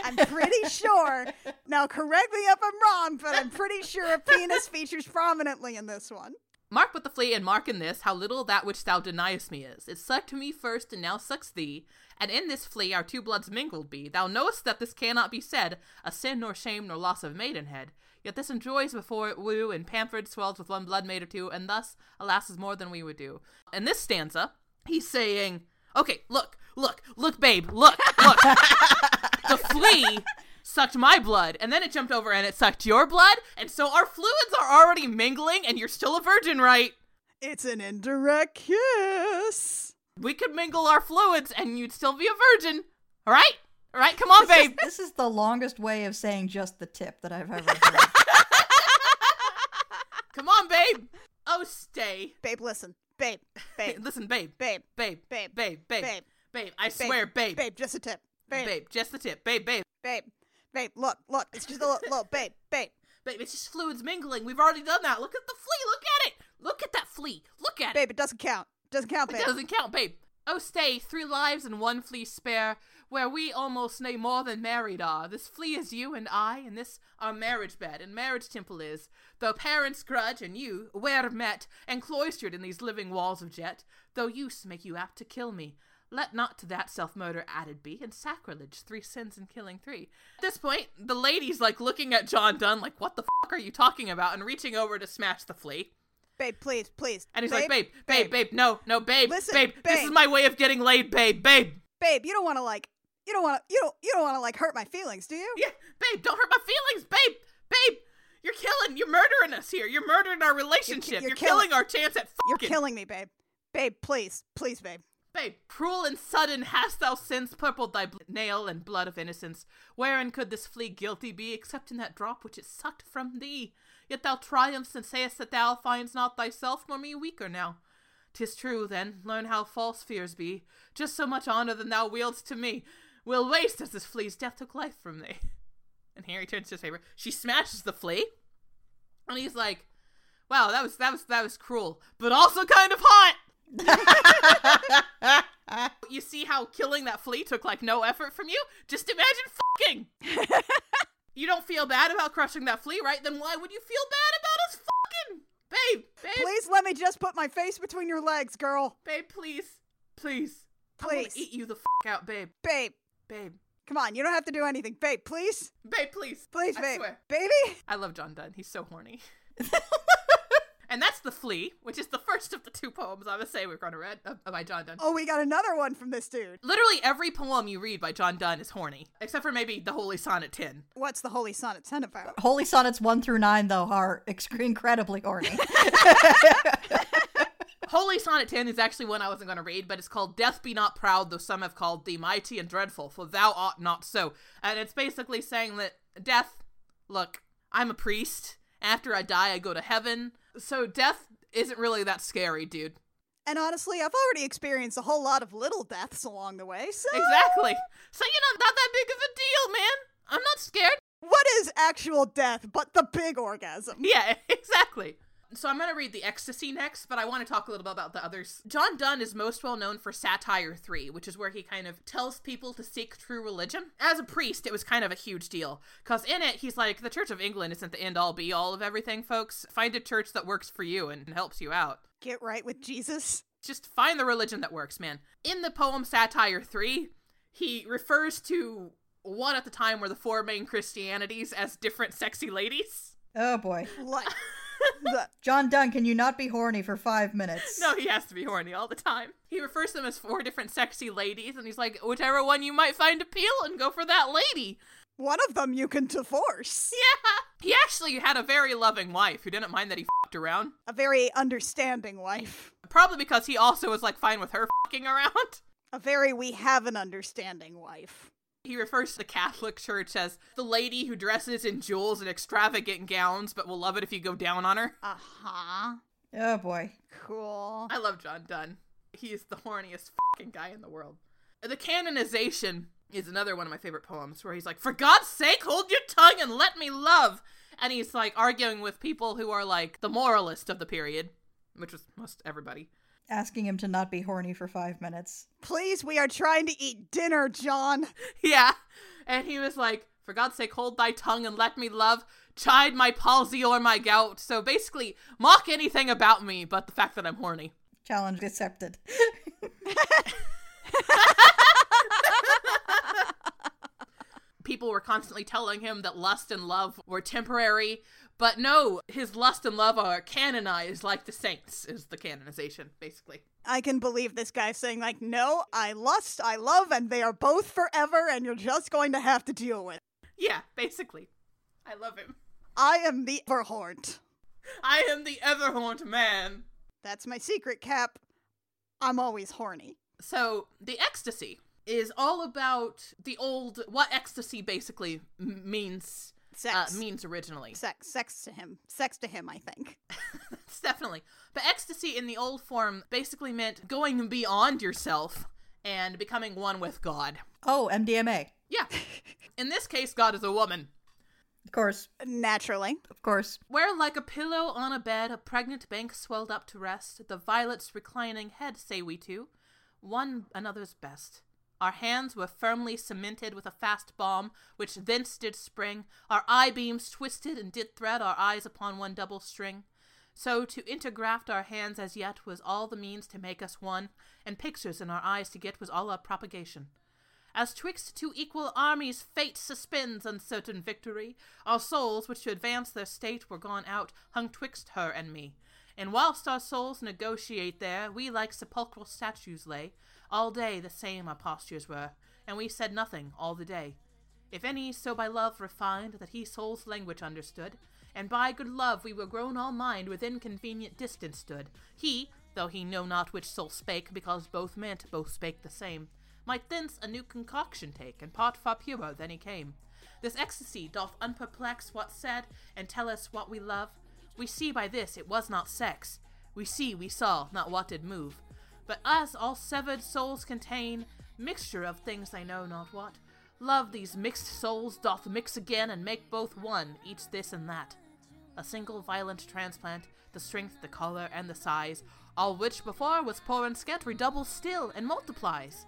I'm pretty sure. Now, correct me if I'm wrong, but I'm pretty sure a penis features prominently in this one. Mark with the flea, and mark in this how little that which thou deniest me is. It sucked me first, and now sucks thee. And in this flea our two bloods mingled be. Thou knowest that this cannot be said, a sin nor shame nor loss of maidenhead. Yet this enjoys before it woo, and pampered swells with one blood made of two, and thus, alas, is more than we would do. In this stanza, he's saying, Okay, look, look, look, babe, look, look. *laughs* the flea sucked my blood, and then it jumped over and it sucked your blood, and so our fluids are already mingling, and you're still a virgin, right? It's an indirect kiss. We could mingle our fluids, and you'd still be a virgin. All right? All right, come Come on, babe. This is the longest way of saying just the tip that I've ever heard. *laughs* Come on, babe. Oh, stay. Babe, listen. Babe. Babe. *laughs* Listen, babe. Babe. Babe. Babe. Babe. Babe. Babe. Babe. I Babe. swear, babe. Babe, just a tip. Babe. Babe. Just the tip. Babe. Babe. Babe. Babe, look, look. It's just a little, little babe. Babe. Babe. It's just fluids mingling. We've already done that. Look at the flea. Look at it. Look at that flea. Look at it. Babe, it doesn't count. Doesn't count, babe. It doesn't count, babe. Oh, stay, three lives and one flea spare, where we almost nay more than married are. This flea is you and I, and this our marriage bed and marriage temple is. Though parents grudge and you, where met, and cloistered in these living walls of jet, though use make you apt to kill me. Let not to that self murder added be, and sacrilege, three sins in killing three. At this point, the lady's like looking at John Donne, like, what the fuck are you talking about? And reaching over to smash the flea. Babe, please, please. And he's like, babe, babe, babe, no, no, babe, Listen, babe, this is my way of getting laid, babe, babe. Babe, you don't want to like, you don't want to, you don't, you don't want to like hurt my feelings, do you? Yeah, babe, don't hurt my feelings, babe, babe. You're killing, you're murdering us here. You're murdering our relationship. You're, you're killing killing- our chance at fucking. You're killing me, babe. Babe, please, please, babe. Babe, cruel and sudden hast thou since purpled thy bl- nail and blood of innocence. Wherein could this flea guilty be, except in that drop which it sucked from thee? Yet thou triumphst and sayest that thou findst not thyself nor me weaker now. 'Tis true, then, learn how false fears be. Just so much honor than thou wieldst to me will waste as this flea's death took life from thee. *laughs* And he turns to his favor. She smashes the flea, and he's like, "Wow, that was that was that was cruel, but also kind of hot." *laughs* You see how killing that flea took like no effort from you? Just imagine fucking. *laughs* you don't feel bad about crushing that flea, right? Then why would you feel bad about us fucking? Babe, babe, Please let me just put my face between your legs, girl. babe, please, please, Please. eat you the fuck out, babe, Babe, babe, come on, you don't have to do anything. Babe, please. babe, please, Please, I babe. swear. Baby? I love John Donne. He's so horny. *laughs* and that's the flea, which is the first of the two poems I would say we're going to read uh, by John Donne. Oh, we got another one from this dude. Literally every poem you read by John Donne is horny, except for maybe the Holy Sonnet 10. What's the Holy Sonnet 10 about? Holy Sonnets 1 through 9, though, are ex- incredibly horny. *laughs* *laughs* Holy Sonnet 10 is actually one I wasn't going to read, but it's called Death Be Not Proud, though some have called thee mighty and dreadful, for thou art not so. And it's basically saying that death, look, I'm a priest. After I die, I go to heaven. So death isn't really that scary, dude. And honestly, I've already experienced a whole lot of little deaths along the way, so. Exactly. So, you know, not that big of a deal, man. I'm not scared. What is actual death but the big orgasm? Yeah, *laughs* exactly. So I'm going to read the ecstasy next, but I want to talk a little bit about the others. John Donne is most well known for Satire 3, which is where he kind of tells people to seek true religion. As a priest, it was kind of a huge deal, because in it, he's like, the Church of England isn't the end all be all of everything, folks. Find a church that works for you and helps you out. Get right with Jesus. Just find the religion that works, man. In the poem Satire 3, he refers to what at the time were the four main Christianities as different sexy ladies. oh boy. Like, the, *laughs* John Donne, can you not be horny for five minutes? No, he has to be horny all the time. He refers to them as four different sexy ladies, and he's like, whichever one you might find appeal, and go for that lady. one of them you can divorce. Yeah. He actually had a very loving wife who didn't mind that he fucked around. A very understanding wife. Probably because he also was like fine with her fucking around. A very we have an understanding wife. He refers to the Catholic Church as the lady who dresses in jewels and extravagant gowns, but will love it if you go down on her. Uh huh. Oh boy. Cool. I love John Donne. He is the horniest fucking guy in the world. The canonization is another one of my favorite poems where he's like, For God's sake, hold your tongue and let me love. And he's like arguing with people who are like the moralist of the period, which was most everybody. Asking him to not be horny for five minutes. Please, we are trying to eat dinner, John. *laughs* Yeah. And he was like, For God's sake, hold thy tongue and let me love. Chide my palsy or my gout. So basically, mock anything about me but the fact that I'm horny. Challenge accepted. *laughs* people were constantly telling him that lust and love were temporary, but no, his lust and love are canonized like the saints, is the canonization, basically. I can believe this guy saying, like, no, I lust, I love, and they are both forever, and you're just going to have to deal with. it. Yeah, basically. I love him. I am the Everhorned. I am the Everhorned man. That's my secret, Cap. I'm always horny. So, the ecstasy is all about the old what ecstasy basically m- means uh, Sex. means originally. sex. Sex to him. Sex to him, I think. *laughs* It's definitely. But ecstasy in the old form basically meant going beyond yourself and becoming one with God. Oh, MDMA. Yeah. *laughs* In this case, God is a woman. Of course. Naturally. Of course. Where, like a pillow on a bed, a pregnant bank swelled up to rest, the violet's reclining head, say we two, one another's best. Our hands were firmly cemented with a fast balm, which thence did spring. Our eye beams twisted and did thread our eyes upon one double string. So to intergraft our hands as yet was all the means to make us one, and pictures in our eyes to get was all our propagation. As twixt two equal armies fate suspends uncertain victory, our souls, which to advance their state were gone out, hung twixt her and me. And whilst our souls negotiate there, we like sepulchral statues lay. All day the same our postures were, and we said nothing all the day. If any so by love refined that he soul's language understood, and by good love we were grown all mind within convenient distance stood, he, though he know not which soul spake, because both meant both spake the same, might thence a new concoction take, and part far purer than he came. This ecstasy doth unperplex what said, and tell us what we love. We see by this it was not sex. We see we saw not what did move. But us, all severed souls contain mixture of things I know not what, love these mixed souls doth mix again and make both one, each this and that. A single violent transplant, the strength, the color, and the size, all which before was poor and scant, redoubles still and multiplies.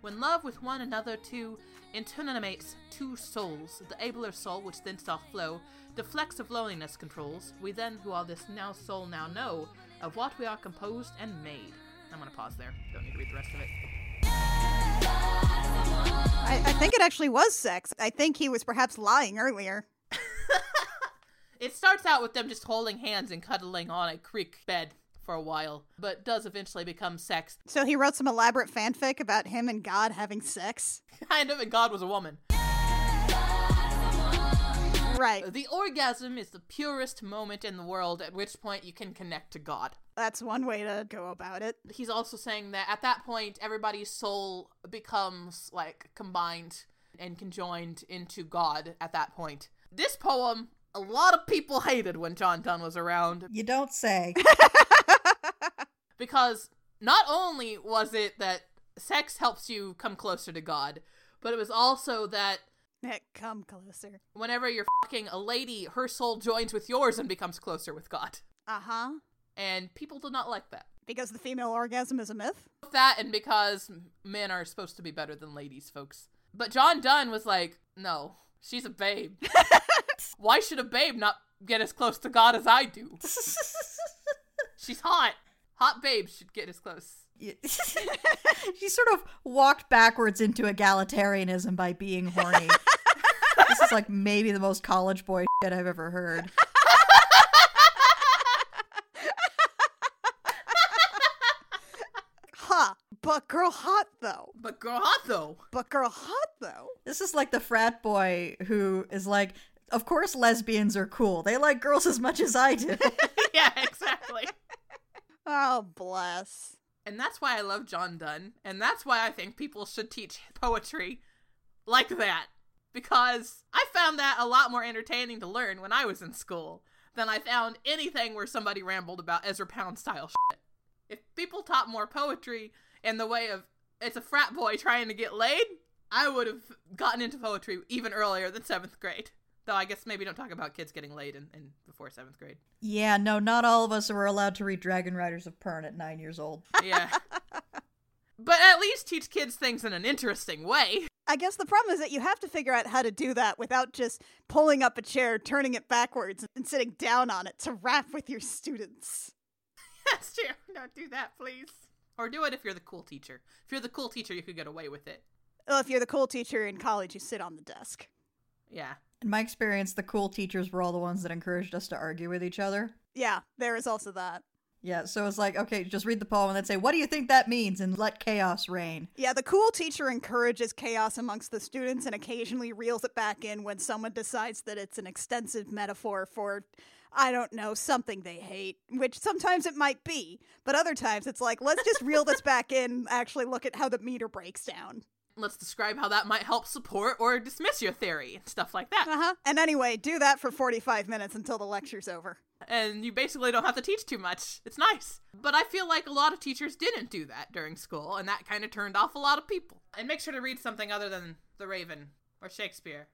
When love with one another two internamates two souls, the abler soul which thence doth flow, deflects of loneliness controls, we then who are this now soul now know, of what we are composed and made. I'm gonna pause there. Don't need to read the rest of it. I, I think it actually was sex. I think he was perhaps lying earlier. *laughs* It starts out with them just holding hands and cuddling on a creek bed for a while, but does eventually become sex. So he wrote some elaborate fanfic about him and God having sex. *laughs* Kind of, and God was a woman. Right. The orgasm is the purest moment in the world, at which point you can connect to God. That's one way to go about it. He's also saying that at that point, everybody's soul becomes like combined and conjoined into God at that point. This poem, a lot of people hated when John Donne was around You don't say. *laughs* because not only was it that sex helps you come closer to God, but it was also that *laughs* Come closer. whenever you're fucking a lady, her soul joins with yours and becomes closer with God. Uh huh. And people do not like that. Because the female orgasm is a myth? That and because men are supposed to be better than ladies, folks. But John Donne was like, no, she's a babe. *laughs* Why should a babe not get as close to God as I do? *laughs* She's hot. Hot babes should get as close. *laughs* she sort of walked backwards into egalitarianism by being horny. *laughs* this is like maybe the most college boy *laughs* shit I've ever heard. Huh. But girl hot though. But girl, hot though. But girl hot though. This is like the frat boy who is like, of course lesbians are cool. They like girls as much as I do. yeah, exactly. Oh, bless. And that's why I love John Donne. And that's why I think people should teach poetry like that. Because I found that a lot more entertaining to learn when I was in school than I found anything where somebody rambled about Ezra Pound style shit. If people taught more poetry in the way of it's a frat boy trying to get laid, I would have gotten into poetry even earlier than seventh grade. Though I guess maybe don't talk about kids getting laid in, in before seventh grade. yeah, no, not all of us were allowed to read Dragon Riders of Pern at nine years old. *laughs* Yeah. but at least teach kids things in an interesting way. I guess the problem is that you have to figure out how to do that without just pulling up a chair, turning it backwards, and sitting down on it to rap with your students. *laughs* That's true. Don't do that, please. Or do it if you're the cool teacher. If you're the cool teacher, you could get away with it. Well, if you're the cool teacher in college, you sit on the desk. Yeah. In my experience, the cool teachers were all the ones that encouraged us to argue with each other. Yeah, there is also that. Yeah, so it's like, okay, just read the poem and then say, what do you think that means? And let chaos reign. Yeah, the cool teacher encourages chaos amongst the students and occasionally reels it back in when someone decides that it's an extensive metaphor for, I don't know, something they hate, which sometimes it might be, but other times it's like, let's just reel this *laughs* back in, actually look at how the meter breaks down. Let's describe how that might help support or dismiss your theory and stuff like that. Uh huh. And anyway, do that for 45 minutes until the lecture's over. And you basically don't have to teach too much. It's nice. But I feel like a lot of teachers didn't do that during school, and that kind of turned off a lot of people. And make sure to read something other than The Raven or Shakespeare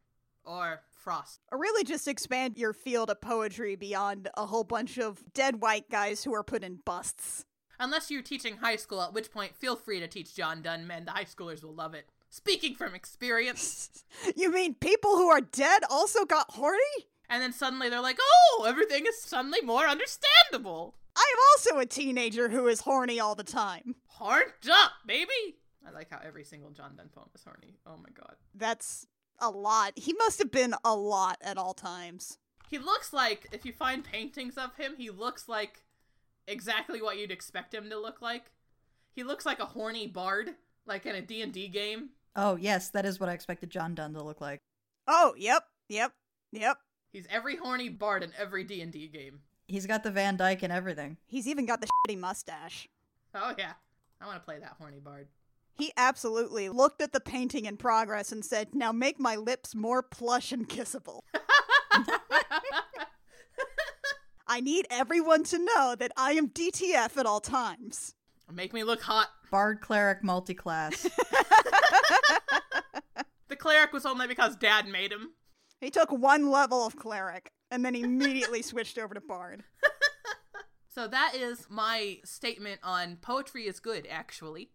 or Frost. Or really just expand your field of poetry beyond a whole bunch of dead white guys who are put in busts. Unless you're teaching high school, at which point feel free to teach John Donne men. The high schoolers will love it. Speaking from experience. *laughs* you mean people who are dead also got horny? And then suddenly they're like, oh, everything is suddenly more understandable. I'm also a teenager who is horny all the time. Horned up, baby. I like how every single John Donne poem is horny. Oh my god. That's a lot. He must have been a lot at all times. He looks like, if you find paintings of him, he looks like exactly what you'd expect him to look like. He looks like a horny bard, like in a D&D game. Oh, yes, that is what I expected John Donne to look like. Oh, yep, yep, yep. He's every horny bard in every D&D game. He's got the Van Dyke and everything. He's even got the shitty mustache. Oh yeah. I want to play that horny bard. He absolutely looked at the painting in progress and said, Now make my lips more plush and kissable. *laughs* I need everyone to know that I am DTF at all times. Make me look hot. Bard cleric multiclass. *laughs* The cleric was only because dad made him. He took one level of cleric and then immediately *laughs* switched over to bard. *laughs* So that is my statement on poetry is good, actually.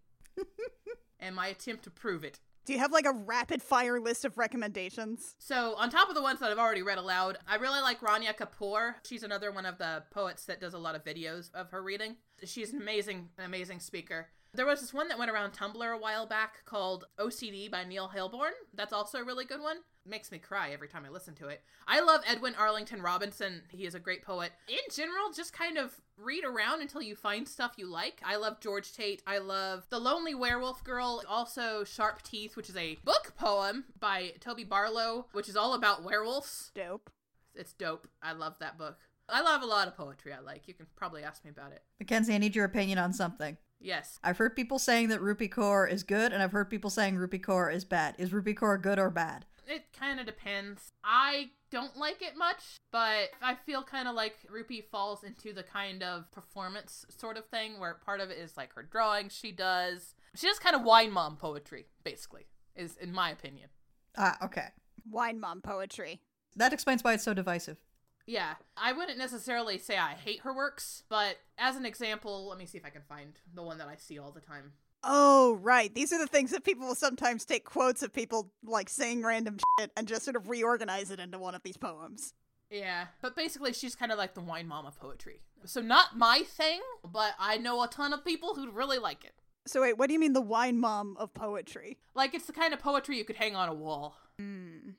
and my attempt to prove it. Do you have like a rapid fire list of recommendations? So, on top of the ones that I've already read aloud, I really like Rania Kapoor. She's another one of the poets that does a lot of videos of her reading. She's an amazing, amazing speaker. There was this one that went around Tumblr a while back called OCD by Neil Hilborn. That's also a really good one. Makes me cry every time I listen to it. I love Edwin Arlington Robinson. He is a great poet. In general, just kind of read around until you find stuff you like. I love George Tate. I love The Lonely Werewolf Girl. Also, Sharp Teeth, which is a book poem by Toby Barlow, which is all about werewolves. Dope. It's dope. I love that book. I love a lot of poetry I like. You can probably ask me about it. Mackenzie, I need your opinion on something. Yes. I've heard people saying that Rupi Kaur is good, and I've heard people saying Rupi Kaur is bad. Is Rupi Kaur good or bad? It kind of depends. I don't like it much, but I feel kind of like Rupi falls into the kind of performance sort of thing where part of it is like her drawing she does. She does kind of wine mom poetry, basically, is in my opinion. Ah, okay. Wine mom poetry. That explains why it's so divisive. Yeah, I wouldn't necessarily say I hate her works, but as an example, let me see if I can find the one that I see all the time. Oh, right. These are the things that people will sometimes take quotes of people like saying random shit and just sort of reorganize it into one of these poems. Yeah, but basically she's kind of like the wine mom of poetry. So not my thing, but I know a ton of people who'd really like it. So wait, what do you mean the wine mom of poetry? Like it's the kind of poetry you could hang on a wall. Hmm.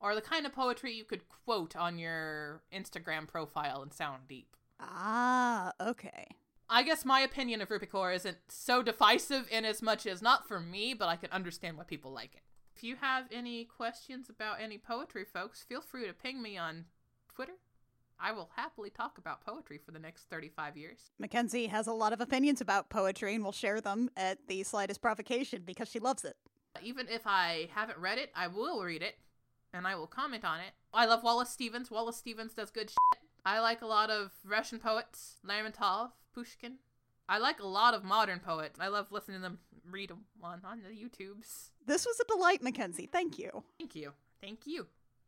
Or the kind of poetry you could quote on your Instagram profile and sound deep. Ah, okay. I guess my opinion of Rupi Kaur isn't so divisive in as much as not for me, but I can understand why people like it. If you have any questions about any poetry, folks, feel free to ping me on Twitter. I will happily talk about poetry for the next 35 years. Mackenzie has a lot of opinions about poetry and will share them at the slightest provocation because she loves it. Even if I haven't read it, I will read it and I will comment on it. I love Wallace Stevens. Wallace Stevens does good shit. I like a lot of Russian poets, Lermontov, Pushkin. I like a lot of modern poets. I love listening to them read them on, on the YouTubes. This was a delight, Mackenzie. Thank you. Thank you. Thank you.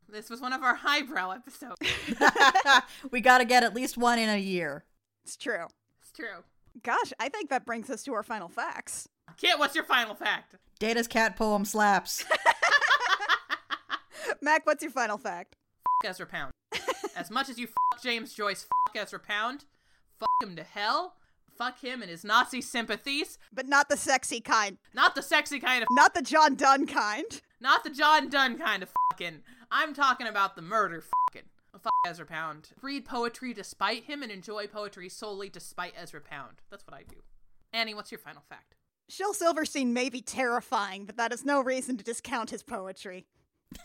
This was one of our *laughs* highbrow episodes. *laughs* we gotta get at least one in a year. It's true. It's true. Gosh, I think that brings us to our final facts. Kit, what's your final fact? Data's cat poem slaps. *laughs* Mac, what's your final fact? F Ezra Pound. As much as you fuck James Joyce, fuck Ezra Pound, fuck him to hell, fuck him and his Nazi sympathies, But not the sexy kind. not the sexy kind of, Not the John Donne kind. not the John Donne kind of fucking. I'm talking about the murder fucking. Fuck Ezra Pound. Read poetry despite him and enjoy poetry solely despite Ezra Pound. That's what I do. Annie, what's your final fact? Shel Silverstein may be terrifying, but that is no reason to discount his poetry. *laughs*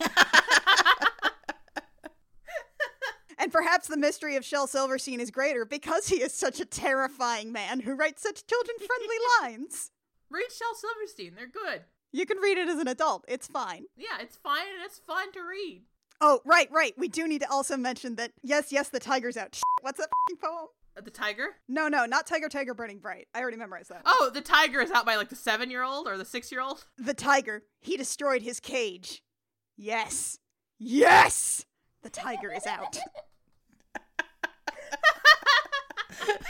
and perhaps the mystery of Shel Silverstein is greater because he is such a terrifying man who writes such children friendly *laughs* lines. Read Shel Silverstein. They're good. You can read it as an adult. It's fine. Yeah, it's fine and it's fun to read. Oh, right, right. We do need to also mention that yes, yes, the tiger's out. Shit, what's that fing poem? Uh, The tiger? No, no, not Tiger Tiger Burning Bright. I already memorized that. Oh, the tiger is out by like the seven year old or the six year old? The tiger, he destroyed his cage. Yes. Yes! The tiger is out. *laughs* *laughs*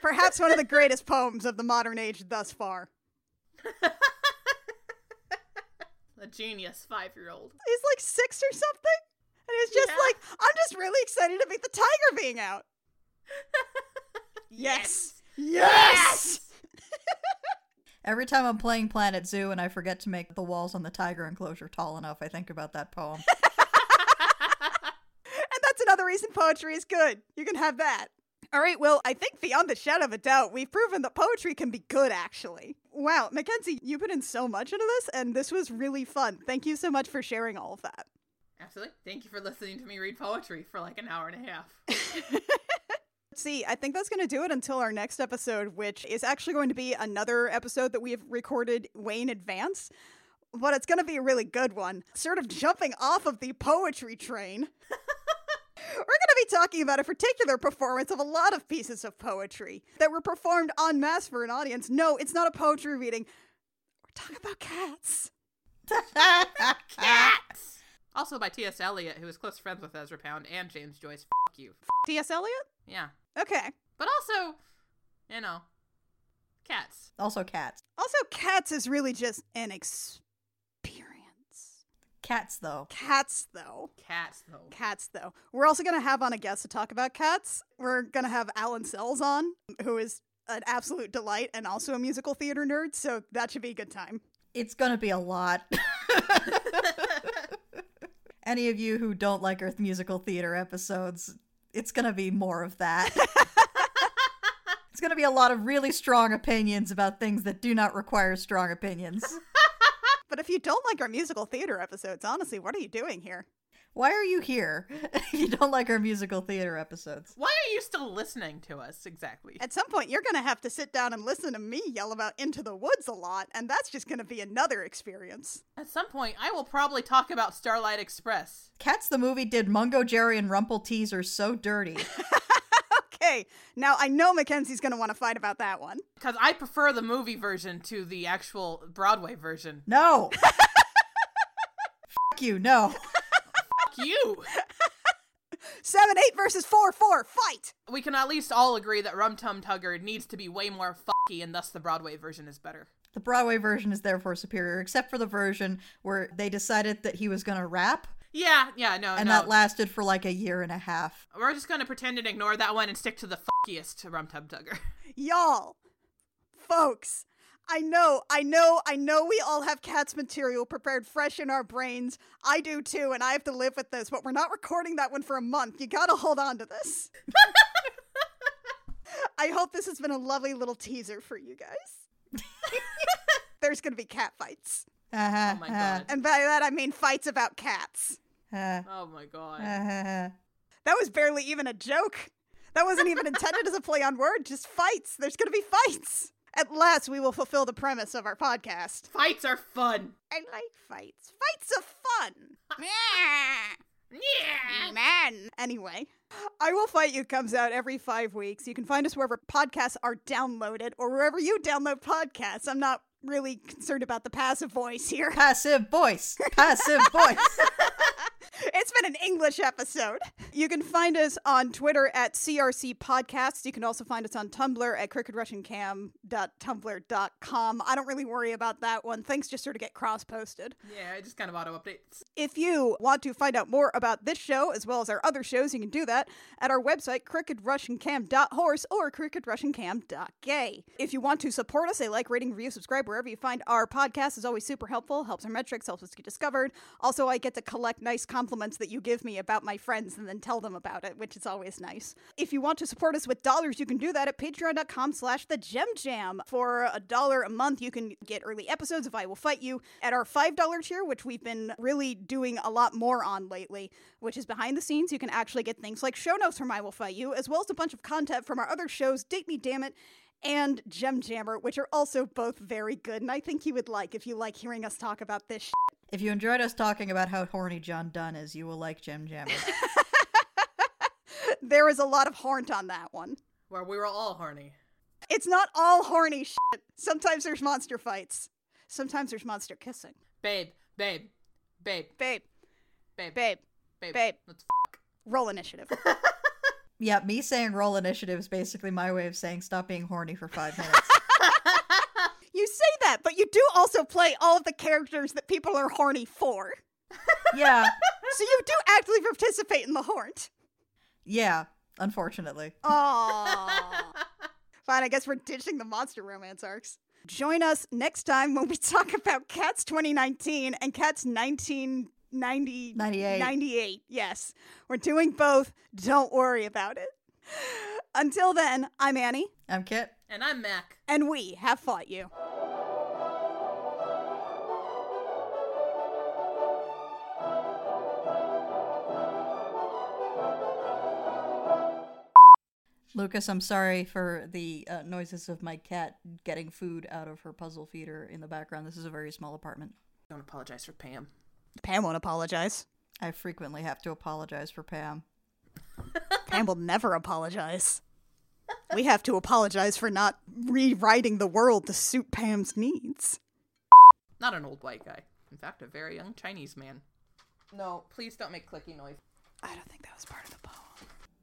Perhaps one of the greatest poems of the modern age thus far. A genius five year old. He's like six or something. And he's just Yeah. like, I'm just really excited to about the tiger being out. Yes. Yes! *laughs* Every time I'm playing Planet Zoo and I forget to make the walls on the tiger enclosure tall enough, I think about that poem. *laughs* Another reason poetry is good. You can have that. All right, well, I think beyond the shadow of a doubt, we've proven that poetry can be good, actually. Wow, Mackenzie, you put in so much into this, and this was really fun. Thank you so much for sharing all of that. Absolutely. Thank you for listening to me read poetry for like an hour and a half. *laughs* *laughs* See, I think that's going to do it until our next episode, which is actually going to be another episode that we have recorded way in advance. But it's going to be a really good one. Sort of jumping off of the poetry train. *laughs* We're be talking about a particular performance of a lot of pieces of poetry that were performed en masse for an audience. No, it's not a poetry reading. We're talking about cats. Cats! Also by T.S. Eliot, who was close friends with Ezra Pound and James Joyce. Fuck you. T.S. Eliot? Yeah. Okay. But also, you know, cats. also, cats. Also, cats is really just an experience. Cats, though. Cats, though. Cats, though. cats though. We're also going to have on a guest to talk about cats. We're going to have Alan Sells on, who is an absolute delight and also a musical theater nerd, so that should be a good time. It's gonna be a lot. *laughs* Any of you who don't like Earth musical theater episodes, it's gonna be more of that. *laughs* it's gonna be a lot of really strong opinions about things that do not require strong opinions. But if you don't like our musical theater episodes, honestly, what are you doing here? Why are you here *laughs* if you don't like our musical theater episodes? Why are you still listening to us exactly? At some point, you're going to have to sit down and listen to me yell about Into the Woods a lot, and that's just going to be another experience. At some point, I will probably talk about Starlight Express. Cats the movie did Mungojerrie and Rumpleteazers so dirty. *laughs* Okay, now I know Mackenzie's going to want to fight about that one. Because I prefer the movie version to the actual Broadway version. No. *laughs* Fuck you, no. Fuck you! 7 8 versus 4 4, fight! We can at least all agree that Rum Tum Tugger needs to be way more fucky, and thus the Broadway version is better. The Broadway version is therefore superior, except for the version where they decided that he was going to rap, Yeah, yeah, no, and no. that lasted for like a year and a half. We're just gonna pretend and ignore that one and stick to the fuckiest Rum Tum Tugger. *laughs* Y'all, folks, I know, I know, I know we all have cats material prepared fresh in our brains. I do too, and I have to live with this, but we're not recording that one for a month. You gotta hold on to this. *laughs* I hope this has been a lovely little teaser for you guys. *laughs* There's gonna be cat fights. Uh-huh, Oh my god. And by that I mean fights about cats. uh, Oh my god. uh, That was barely even a joke. That wasn't even intended as a play on word, just fights. There's gonna be fights. At last, we will fulfill the premise of our podcast. Fights are fun. I like fights. Fights are fun. *laughs* Yeah. Man. Anyway, I Will Fight You comes out every five weeks. You can find us wherever podcasts are downloaded or wherever you download podcasts. I'm not really concerned about the passive voice here. passive voice. Passive voice. *laughs* it's been an English episode. You can find us on Twitter at CRC Podcasts. You can also find us on Tumblr at crookedrussiancam.tumblr.com. I don't really worry about that one. Things just sort of get cross posted. Yeah, it just kind of auto updates. If you want to find out more about this show as well as our other shows, you can do that at our website, crookedrussiancam.horse or crookedrussiancam.gay. If you want to support us, a like, rating, review, subscribe wherever you find our podcast is always super helpful, helps our metrics, helps us get discovered. Also, I get to collect nice compliments that you give me about my friends and then tell them about it, which is always nice. If you want to support us with dollars, you can do that at patreon.com slash the gem jam. For a dollar a month, you can get early episodes of I Will Fight You at our $5 tier, which we've been really doing a lot more on lately, which is behind the scenes. You can actually get things like show notes from I Will Fight You, as well as a bunch of content from our other shows, Date Me Damn It, and Gem Jammer, which are also both very good, and I think you would like if you like hearing us talk about this. Shit. If you enjoyed us talking about how horny John Donne is, you will like Gem Jammer. *laughs* there is a lot of horn on that one. Where we were all horny. It's not all horny shit. Sometimes there's monster fights. Sometimes there's monster kissing. Babe, babe, babe, Babe, babe, babe, babe. babe. Let's roll initiative. *laughs* yeah, me saying roll initiative is basically my way of saying stop being horny for five minutes. *laughs* you say that, but you do also play all of the characters that people are horny for. yeah, *laughs* So you do actively participate in the haunt. yeah, unfortunately. Aww. *laughs* Fine, I guess we're ditching the monster romance arcs. Join us next time when we *laughs* talk about Cats 2019 and Cats 1990 98. 98. Yes. We're doing both. Don't worry about it. Until then, I'm Annie, I'm Kit. And I'm Mac. and we have fought you. Lucas, I'm sorry for the uh, noises of my cat getting food out of her puzzle feeder in the background. This is a very small apartment. Don't apologize for Pam. Pam won't apologize. I frequently have to apologize for Pam. Pam will never apologize. We have to apologize for not rewriting the world to suit Pam's needs. Not an old white guy. In fact, a very young Chinese man. No, please don't make clicky noise. I don't think that was part of the poem.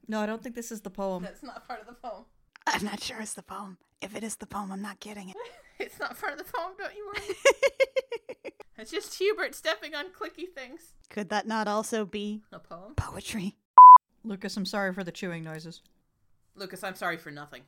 No, I don't think this is the poem. That's not part of the poem. I'm not sure it's the poem. If it is the poem, I'm not getting it. *laughs* It's not part of the poem, don't you worry. *laughs* it's just Hubert stepping on clicky things. Could that not also be A poem? poetry? Lucas, I'm sorry for the chewing noises. Lucas, I'm sorry for nothing.